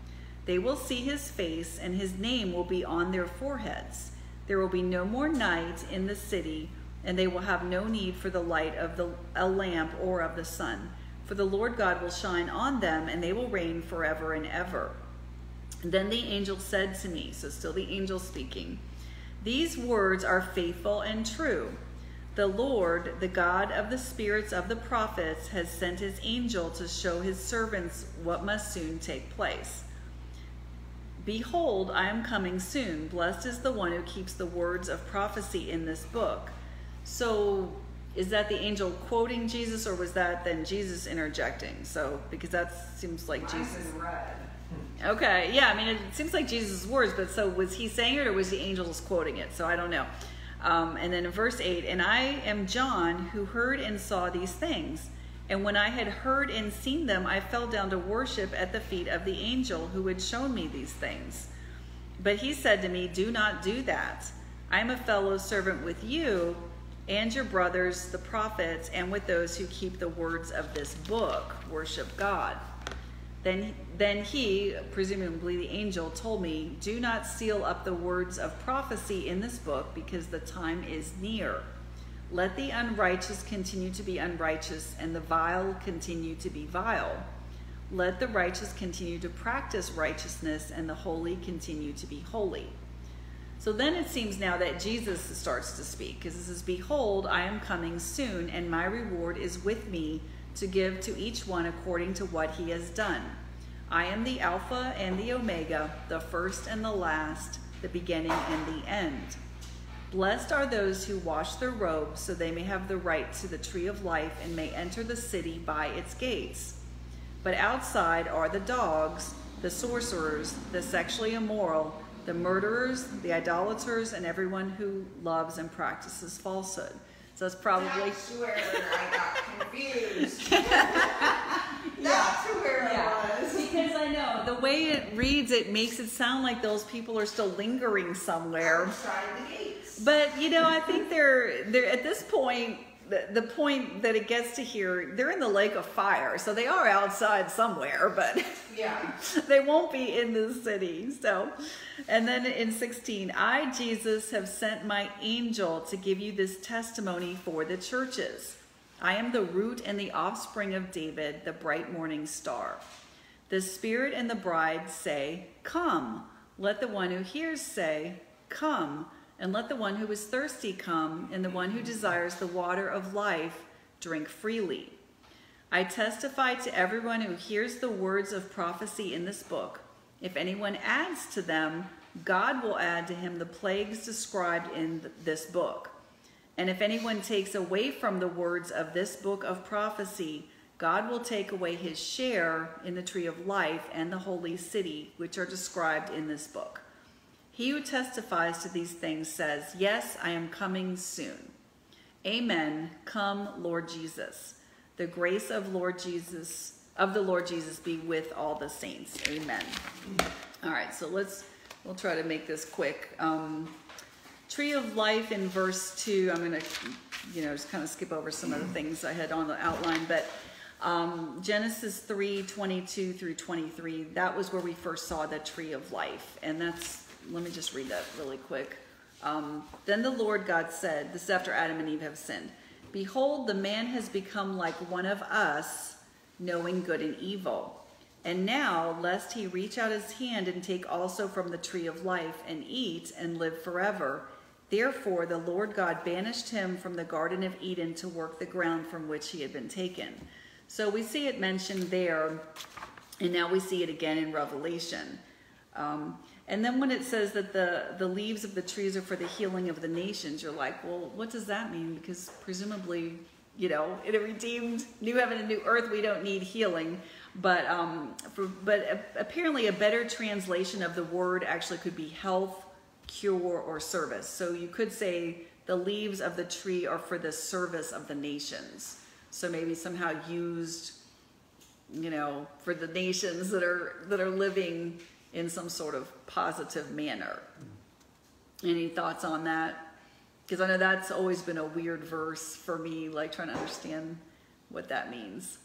They will see his face, and his name will be on their foreheads. There will be no more night in the city, and they will have no need for the light of the, a lamp or of the sun. For the Lord God will shine on them, and they will reign forever and ever. Then the angel said to me, so still the angel speaking, These words are faithful and true. The Lord, the God of the spirits of the prophets, has sent his angel to show his servants what must soon take place. Behold, I am coming soon. Blessed is the one who keeps the words of prophecy in this book. So, is that the angel quoting Jesus, or was that then Jesus interjecting? So, because that seems like Mine's Jesus. Okay, yeah, I mean, it seems like Jesus' words, but so was he saying it or was the angels quoting it? So I don't know. Um, and then in verse 8, and I am John who heard and saw these things. And when I had heard and seen them, I fell down to worship at the feet of the angel who had shown me these things. But he said to me, Do not do that. I am a fellow servant with you and your brothers, the prophets, and with those who keep the words of this book. Worship God. Then, then he, presumably the angel, told me, Do not seal up the words of prophecy in this book, because the time is near. Let the unrighteous continue to be unrighteous, and the vile continue to be vile. Let the righteous continue to practice righteousness, and the holy continue to be holy. So then it seems now that Jesus starts to speak, because it says, Behold, I am coming soon, and my reward is with me to give to each one according to what he has done. I am the Alpha and the Omega, the first and the last, the beginning and the end. Blessed are those who wash their robes, so they may have the right to the tree of life and may enter the city by its gates. But outside are the dogs, the sorcerers, the sexually immoral, the murderers, the idolaters, and everyone who loves and practices falsehood. So it's probably That's where I got confused. That's where it was. Because I know the way it reads, it makes it sound like those people are still lingering somewhere. Outside the gates. But you know, I think they're they're at this point. The, the point that it gets to here, they're in the lake of fire, so they are outside somewhere, but Yeah. they won't be in the city. So, and then in 16, I, Jesus, have sent my angel to give you this testimony for the churches. I am the root and the offspring of David, the bright morning star. The Spirit and the bride say, Come. Let the one who hears say, Come. And let the one who is thirsty come, and the one who desires the water of life drink freely. I testify to everyone who hears the words of prophecy in this book. If anyone adds to them, God will add to him the plagues described in th- this book. And if anyone takes away from the words of this book of prophecy, God will take away his share in the tree of life and the holy city, which are described in this book. He who testifies to these things says, Yes, I am coming soon. Amen. Come, Lord Jesus. The grace of Lord Jesus of the Lord Jesus be with all the saints. Amen. All right, so let's we'll try to make this quick. Um, tree of life in verse two. I'm gonna, you know, just kind of skip over some of the things I had on the outline, but um, Genesis 3, 22 through 23, that was where we first saw the tree of life. And that's, let me just read that really quick. Um, then the Lord God said, this is after Adam and Eve have sinned, Behold, the man has become like one of us, knowing good and evil. And now, lest he reach out his hand and take also from the tree of life and eat and live forever. Therefore, the Lord God banished him from the Garden of Eden to work the ground from which he had been taken. So we see it mentioned there, and now we see it again in Revelation. Um, and then when it says that the, the leaves of the trees are for the healing of the nations, you're like, well, what does that mean? Because presumably, you know, in a redeemed new heaven and new earth, we don't need healing. But um, for, but apparently, a better translation of the word actually could be health, cure, or service. So you could say the leaves of the tree are for the service of the nations. So maybe somehow used, you know, for the nations that are that are living in some sort of positive manner. Any thoughts on that? Because I know that's always been a weird verse for me, like trying to understand what that means.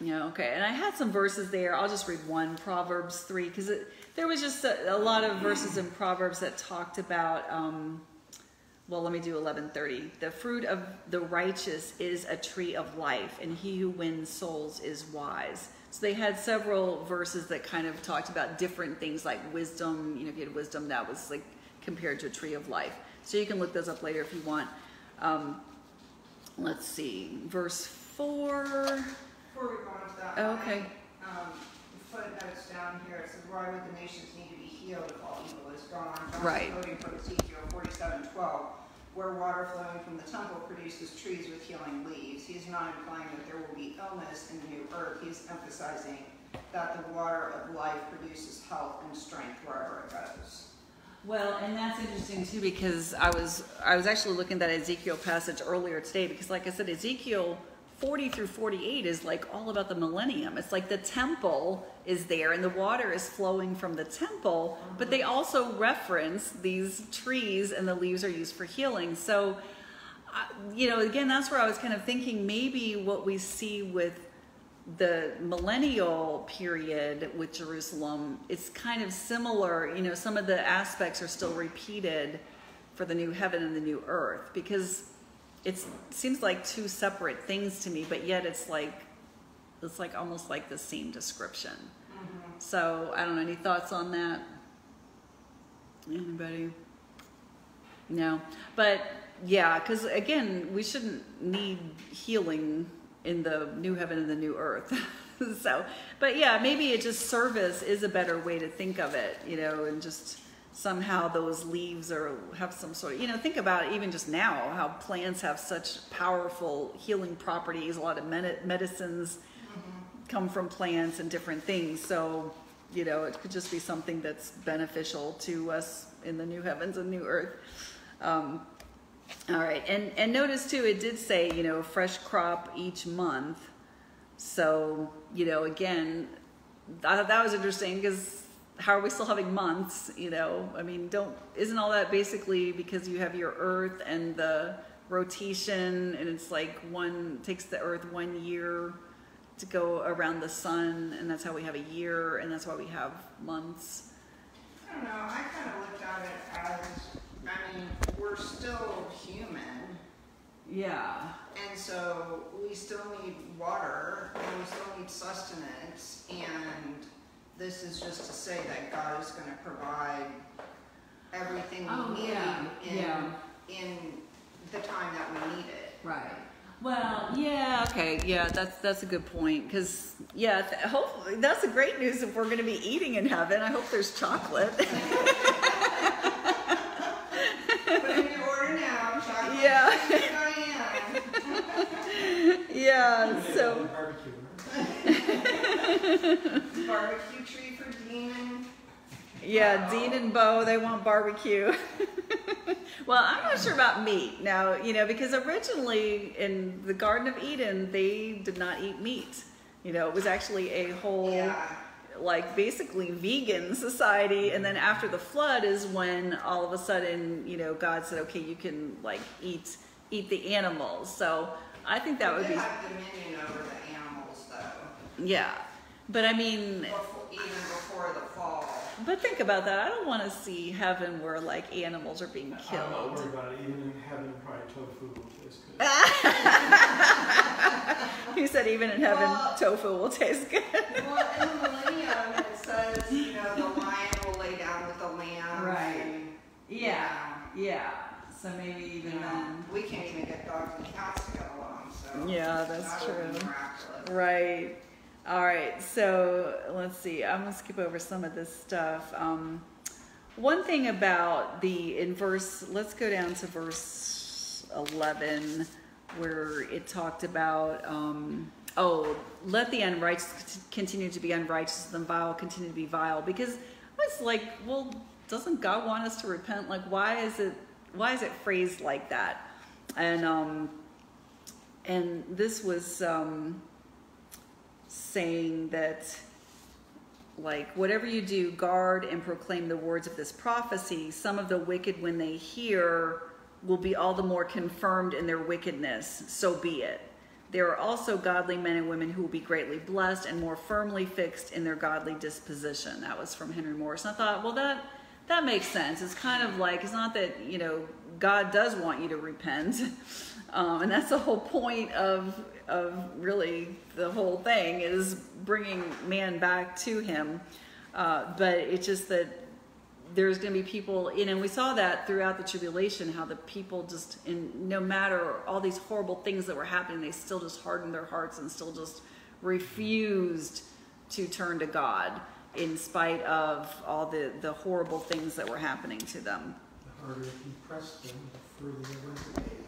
Yeah, okay. And I had some verses there. I'll just read one, Proverbs 3, because there was just a, a, lot of verses in Proverbs that talked about, um, well, let me do 1130. The fruit of the righteous is a tree of life, and he who wins souls is wise. So they had several verses that kind of talked about different things like wisdom. You know, if you had wisdom, that was like compared to a tree of life. So you can look those up later if you want. Um, let's see, verse 4. Before we go on to that. Oh, okay. my, Um, footnotes down here, it says, why would the nations need to be healed if all evil is gone? John's Right. Quoting from Ezekiel forty-seven twelve, where water flowing from the temple produces trees with healing leaves. He's not implying that there will be illness in the new earth. He's emphasizing that the water of life produces health and strength wherever it goes. Well, and that's interesting too because I was I was actually looking at that Ezekiel passage earlier today because like I said Ezekiel 40 through 48 is like all about the millennium. It's like the temple is there and the water is flowing from the temple, but they also reference these trees and the leaves are used for healing. So uh, you know, again, that's where I was kind of thinking maybe what we see with the millennial period with Jerusalem, it's kind of similar. You know, some of the aspects are still repeated for the new heaven and the new earth because it seems like two separate things to me, but yet it's like it's like almost like the same description. Mm-hmm. So I don't know. Any thoughts on that? Anybody? No, but yeah, because again, we shouldn't need healing in the new heaven and the new earth. so, but yeah, maybe it just service is a better way to think of it, you know, and just somehow those leaves or have some sort of, you know, think about it even just now how plants have such powerful healing properties. A lot of med- medicines come from plants and different things. So, you know, it could just be something that's beneficial to us in the new heavens and new earth. Um, all right, and and notice too, it did say you know fresh crop each month. So you know, again, I thought that was interesting because how are we still having months? You know, I mean, don't isn't all that basically because you have your Earth and the rotation, and it's like one takes the Earth one year to go around the sun, and that's how we have a year, and that's why we have months. I don't know, I kind of looked at it as, I mean, we're still human. Yeah. And so we still need water and we still need sustenance. And this is just to say that God is going to provide everything we Oh, need yeah, in, yeah. in the time that we need it. Right. Well, yeah, okay, yeah, that's that's a good point because yeah, th- hopefully that's the great news if we're going to be eating in heaven. I hope there's chocolate. Put in your order now, chocolate. Yeah. Yeah, so Barbecue. Barbecue tree for Demon. Yeah, Dean and Bo they want barbecue. well, I'm not sure about meat now, you know, because originally in the Garden of Eden they did not eat meat. You know, it was actually a whole. Yeah. like basically vegan society and then after the flood is when all of a sudden you know god said okay you can like eat eat the animals so i think that would be have dominion over the animals though, yeah but i mean even before the fall. But think about that i don't want to see heaven where like animals are being killed. I'm not killed worried about it. Even in heaven, probably tofu will taste good. he said even in heaven Well- tofu will taste good Well, in the millennium, it says, you know, the lion will lay down with the lamb. Right. yeah yeah so maybe even know, then we can't even get dogs and cats to get along, so. Yeah, that's that would be true. miraculous. Right. All right. So let's see. I'm gonna skip over some of this stuff. Um, one thing about the in verse. Let's go down to verse 11, where it talked about. Um, oh, let the unrighteous continue to be unrighteous, and vile continue to be vile. Because it's like, well, doesn't God want us to repent? Like, why is it? Why is it phrased like that? And um, and this was um, saying that like whatever you do, guard and proclaim the words of this prophecy. Some of the wicked, when they hear, will be all the more confirmed in their wickedness. So be it. There are also godly men and women who will be greatly blessed and more firmly fixed in their godly disposition. That was from Henry Morris. And I thought, well, that that makes sense. It's kind of like it's not that you know God does want you to repent, um, and that's the whole point of of really the whole thing is bringing man back to Him. Uh, but it's just that there's going to be people, you know, and we saw that throughout the tribulation, how the people just, in no matter all these horrible things that were happening, they still just hardened their hearts and still just refused to turn to God in spite of all the, the horrible things that were happening to them. The harder he pressed them, the further they went.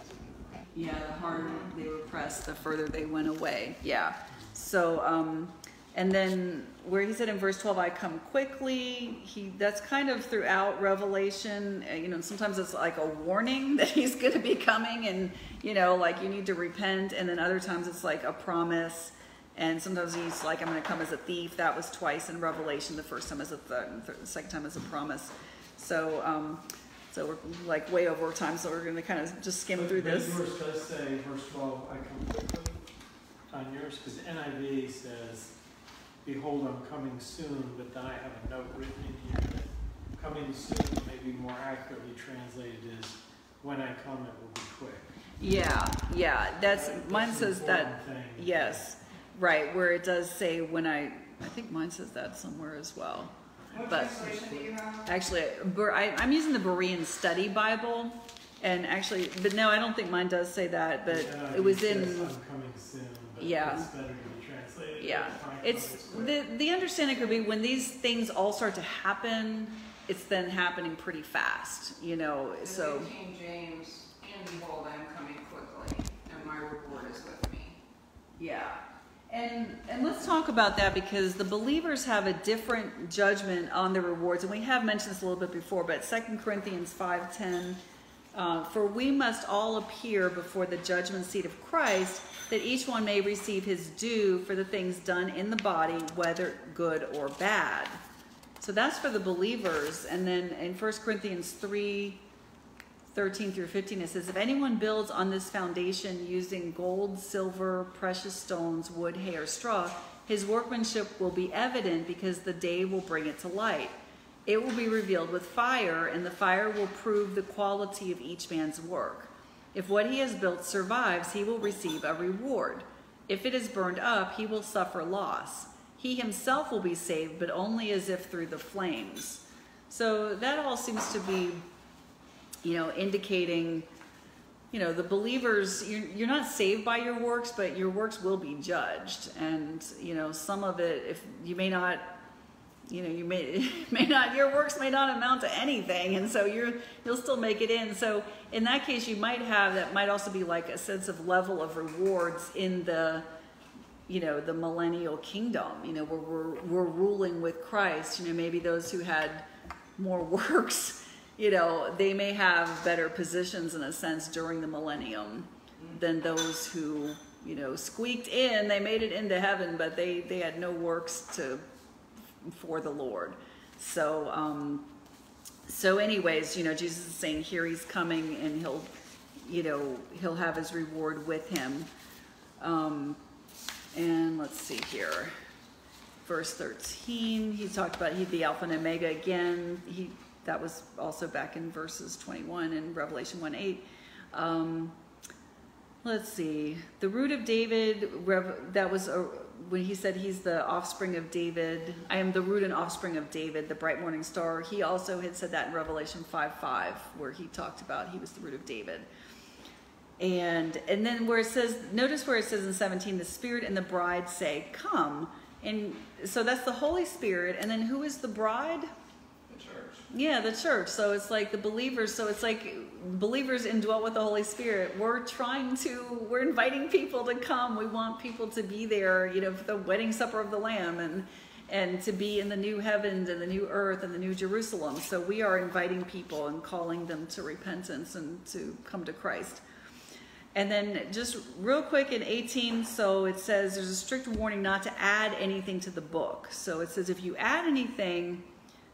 Yeah, the harder they were pressed, the further they went away. Yeah. So, um, and then where he said in verse 12, I come quickly, he that's kind of throughout Revelation. Uh, you know, sometimes it's like a warning that he's going to be coming and, you know, like you need to repent. And then other times it's like a promise. And sometimes he's like, I'm going to come as a thief. That was twice in Revelation. The first time as a th- the second time as a promise. So, um, so we're like way over time. So we're going to kind of just skim But- through but this. Yours does say, verse twelve, I come quickly on yours, because NIV says, behold, I'm coming soon, but then I have a note written in here that coming soon may be more accurately translated as when I come, it will be quick. Yeah, yeah. That's mine That's says that. thing. Yes, right. Where it does say when I, I think mine says that somewhere as well. What But- translation do you have? Actually, I, I'm using the Berean Study Bible, and actually, but no, I don't think mine does say that. But The it was NIV in. I'm coming soon, but Yeah. it's better to be translated. Yeah, "When I come, it's the the understanding could be when these things all start to happen, it's then happening pretty fast. You know, In so. King James, and behold, I am coming quickly, and my reward is with me. Yeah. And and let's talk about that because the believers have a different judgment on the rewards, and we have mentioned this a little bit before. But 2 Corinthians five ten, uh, for we must all appear before the judgment seat of Christ, that each one may receive his due for the things done in the body, whether good or bad. So that's for the believers. And then in 1 Corinthians three 13 through 15, it says, If anyone builds on this foundation using gold, silver, precious stones, wood, hay, or straw, his workmanship will be evident because the day will bring it to light. It will be revealed with fire, and the fire will prove the quality of each man's work. If what he has built survives, he will receive a reward. If it is burned up, he will suffer loss. He himself will be saved, but only as if through the flames. So that all seems to be you know, indicating, you know, the believers, you're, you're not saved by your works, but your works will be judged. And, you know, some of it, if you may not, you know, you may, may not, your works may not amount to anything. And so you're, you'll still make it in. So in that case, you might have, that might also be like a sense of level of rewards in the, you know, the millennial kingdom, you know, where we're, we're ruling with Christ, you know, maybe those who had more works, you know, they may have better positions in a sense during the millennium than those who, you know, squeaked in, they made it into heaven, but they, they had no works to, for the Lord. So, um, so anyways, you know, Jesus is saying here he's coming and he'll, you know, he'll have his reward with him. Um, and let's see here. Verse 13, he talked about he'd be Alpha and Omega again. He that was also back in verses 21 in Revelation 1 8. Um, let's see. The root of David, that was a, when he said he's the offspring of David. I am the root and offspring of David, the bright morning star. He also had said that in Revelation 5 5, where he talked about he was the root of David. And and then where it says, notice where it says in 17, the Spirit and the bride say, Come. And so that's the Holy Spirit. And then who is the bride? Yeah, the church. So it's like the believers. So it's like believers indwelt with the Holy Spirit. We're trying to, we're inviting people to come. We want people to be there, you know, for the wedding supper of the Lamb and and to be in the new heavens and the new earth and the new Jerusalem. So we are inviting people and calling them to repentance and to come to Christ. And then just real quick in 18, so it says there's a strict warning not to add anything to the book. So it says if you add anything,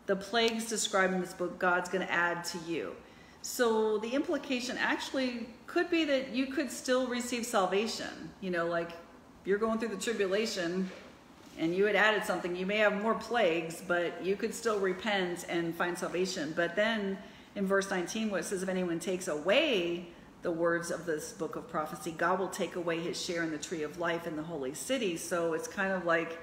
the plagues described in this book, God's going to add to you. So the implication actually could be that you could still receive salvation. You know, like you're going through the tribulation and you had added something, you may have more plagues, but you could still repent and find salvation. But then in verse 19, where it says, if anyone takes away the words of this book of prophecy, God will take away his share in the tree of life in the holy city. So it's kind of like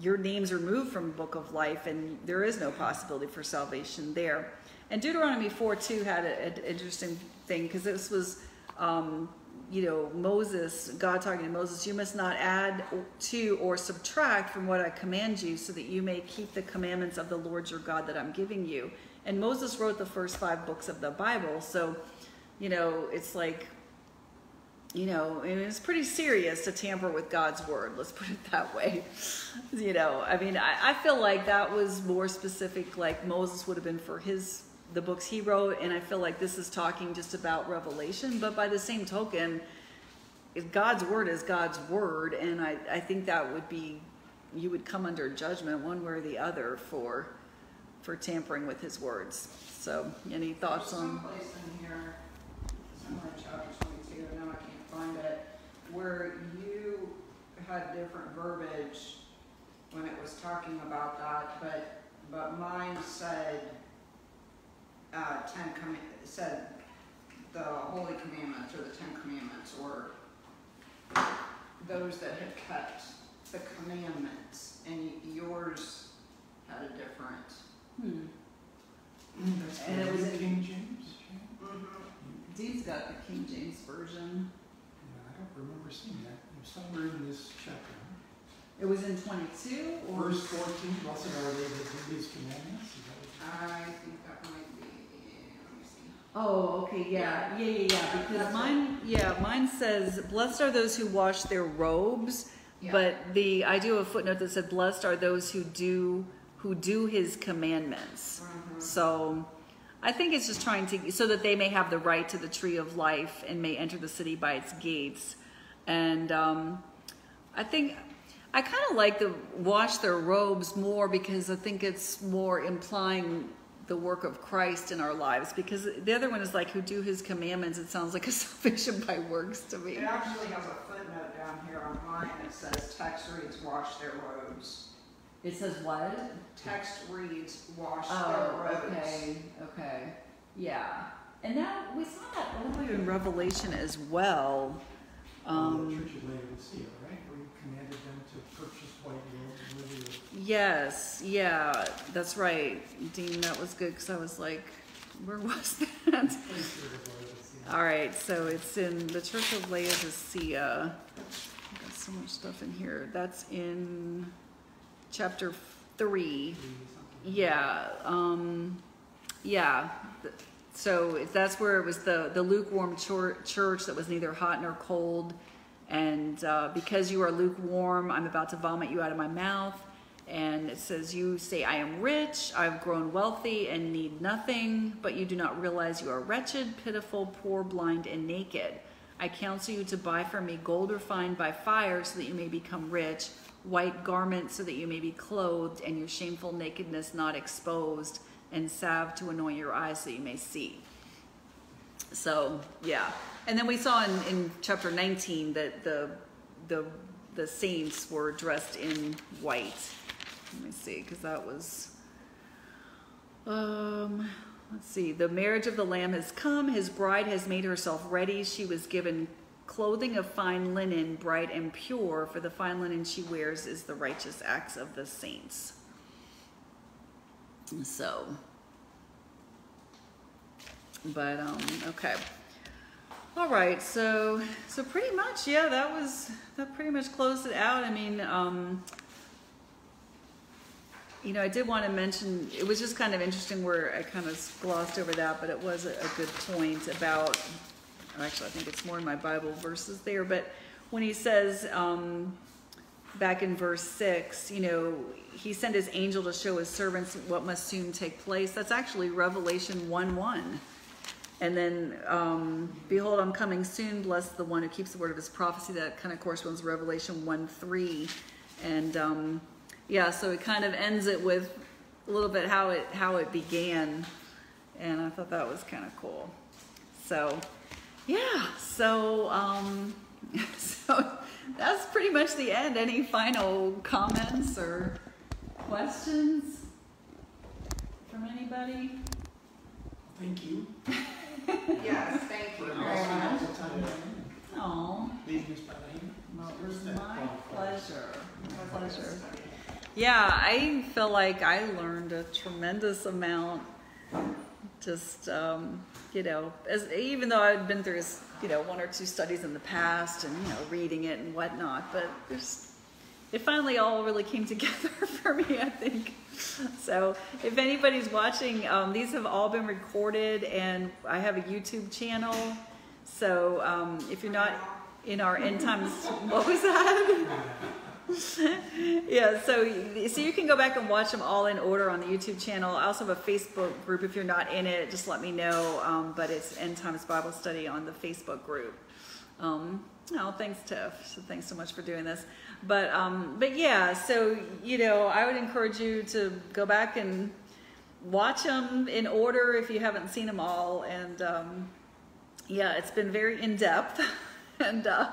your name's removed from the book of life and there is no possibility for salvation there. And Deuteronomy 4 2 had an interesting thing because this was, um, you know, Moses, God talking to Moses, you must not add to or subtract from what I command you so that you may keep the commandments of the Lord your God that I'm giving you. And Moses wrote the first five books of the Bible. So, you know, it's like, you know, and it's pretty serious to tamper with God's word. Let's put it that way. You know, I mean, I, I feel like that was more specific, like Moses would have been for his the books he wrote, and I feel like this is talking just about Revelation. But by the same token, if God's word is God's word, and I, I think that would be you would come under judgment one way or the other for for tampering with His words. So, any thoughts on? Someplace in here, somewhere in chapter twenty-two, now I can't find it, where you had different verbiage when it was talking about that, but, but mine said, uh, ten comm, said the holy commandments or the ten commandments, or those that had kept the commandments, and yours had a different. Hmm. And it was in- King James. Jane? Mm-hmm. Dee's got the King James version. Yeah, I remember seeing that. It was somewhere in this chapter. It was in 22 or Verse fourteen, blessed are they that do these commandments. Is that what I think that might be, let me see. Oh, okay, yeah, yeah, yeah, yeah. Because That's mine, yeah, mine says, "Blessed are those who wash their robes." Yeah. But the I do have a footnote that said, "Blessed are those who do who do His commandments." Mhm. So, I think it's just trying to so that they may have the right to the tree of life and may enter the city by its gates. And um, I think I kind of like the wash their robes more because I think it's more implying the work of Christ in our lives. Because the other one is like who do His commandments. It sounds like a salvation by works to me. It actually has a footnote down here on mine that says text reads wash their robes. It says what? Text reads wash Oh, their robes. okay, okay, yeah. And that we saw that earlier in Revelation as well. Oh, the Um, Church of Laodicea, right? You commanded them to purchase white robes yes, yeah, that's right, Dean. That was good because I was like, where was that? place of Laodicea. All right, so it's in the Church of Laodicea. I've got so much stuff in here. That's in chapter three. Three. Yeah, um, yeah. So that's where it was the, the lukewarm church that was neither hot nor cold. And uh, because you are lukewarm, I'm about to vomit you out of my mouth. And it says, You say, I am rich, I've grown wealthy, and need nothing, but you do not realize you are wretched, pitiful, poor, blind, and naked. I counsel you to buy from me gold refined by fire so that you may become rich, white garments so that you may be clothed, and your shameful nakedness not exposed, and salve to anoint your eyes so you may see. So, yeah. And then we saw in, in chapter 19 that the, the, the saints were dressed in white. Let me see, because that was. Um, let's see. The marriage of the Lamb has come. His bride has made herself ready. She was given clothing of fine linen, bright and pure, for the fine linen she wears is the righteous acts of the saints. So, but um, okay. All right, so so pretty much, yeah, that was that pretty much closed it out. I mean, um, you know, I did want to mention it was just kind of interesting where I kind of glossed over that, but it was a, good point about. Actually, I think it's more in my Bible verses there, but when he says um, back in verse six, you know, he sent his angel to show his servants what must soon take place. That's actually Revelation one one and then, um, behold, I'm coming soon. Bless the one who keeps the word of his prophecy. That kind of corresponds to Revelation 1 3. And, um, yeah, so it kind of ends it with a little bit how it, how it began. And I thought that was kind of cool. So, yeah, so, um, so that's pretty much the end. Any final comments or questions from anybody? Thank you. Yes, thank you very much. all Oh, leading us by the hand. well, it was my pleasure. My pleasure. Yeah, I feel like I learned a tremendous amount. Just um, you know, as even though I've been through you know one or two studies in the past and you know reading it and whatnot, but there's it finally all really came together for me. I think. So if anybody's watching, um, these have all been recorded, and I have a YouTube channel. So um, if you're not in our end times, what was that? yeah, so so you can go back and watch them all in order on the YouTube channel. I also have a Facebook group. If you're not in it, just let me know. Um, but it's End Times Bible Study on the Facebook group. Um, oh, thanks, Tiff. So thanks so much for doing this. But um, but yeah, so you know, I would encourage you to go back and watch them in order if you haven't seen them all. And um, yeah, it's been very in depth, and uh,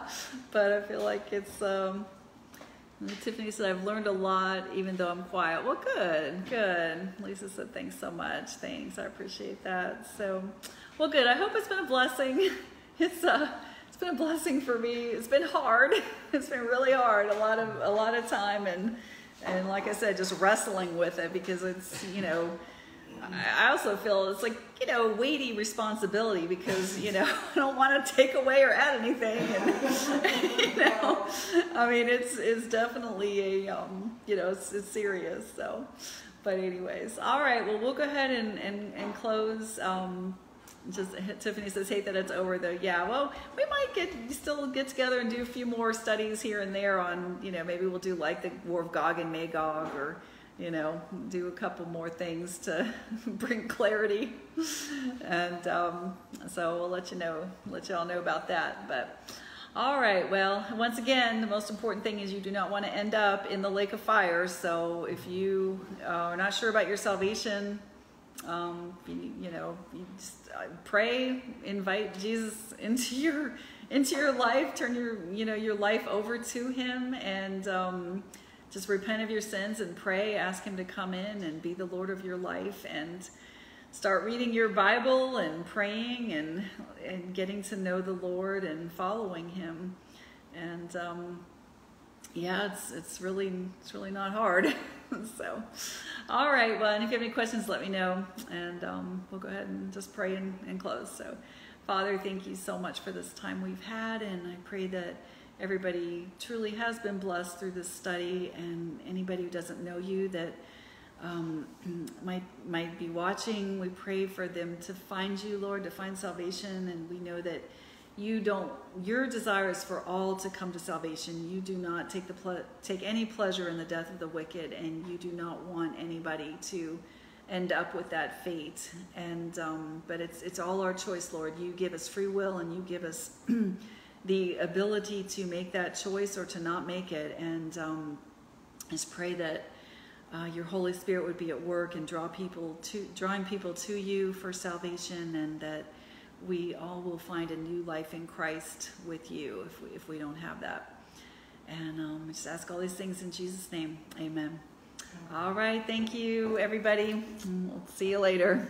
but I feel like it's. Um, Tiffany said, I've learned a lot, even though I'm quiet. Well, good, good. Lisa said, thanks so much. Thanks. I appreciate that. So, well, good. I hope it's been a blessing. It's, uh, it's been a blessing for me. It's been hard. It's been really hard. A lot of, a lot of time and, and like I said, just wrestling with it because it's, you know, I also feel it's like you know weighty responsibility because you know I don't want to take away or add anything, and you know, I mean it's it's definitely a um, you know it's, it's serious. So, but anyways, all right. Well, we'll go ahead and and, and close. Um, just Tiffany says, "Hate that it's over though." Yeah, well, we might get still get together and do a few more studies here and there on you know maybe we'll do like the War of Gog and Magog or you know, do a couple more things to bring clarity. And um, so we'll let you know, let y'all know about that. But all right, well, once again, the most important thing is you do not want to end up in the lake of fire. So if you are not sure about your salvation, um, you, you know, you just uh, pray, invite Jesus into your into your life, turn your you know your life over to Him, and um, just repent of your sins and pray. Ask Him to come in and be the Lord of your life, and start reading your Bible and praying and and getting to know the Lord and following Him. And um, yeah, it's it's really it's really not hard. so, all right. Well, and if you have any questions, let me know, and um, we'll go ahead and just pray and, and close. So, Father, thank you so much for this time we've had, and I pray that everybody truly has been blessed through this study, and anybody who doesn't know you that um, might might be watching, we pray for them to find you, Lord, to find salvation, and we know that you don't your desire is for all to come to salvation. You do not take the take any pleasure in the death of the wicked and you do not want anybody to end up with that fate. And um, but it's it's all our choice lord. You give us free will and you give us the ability to make that choice or to not make it and um, just pray that uh, your Holy Spirit would be at work and draw people to drawing people to you for salvation, and that we all will find a new life in Christ with you if we, if we don't have that. And um, we just ask all these things in Jesus' name. Amen. All right. Thank you, everybody. We'll see you later.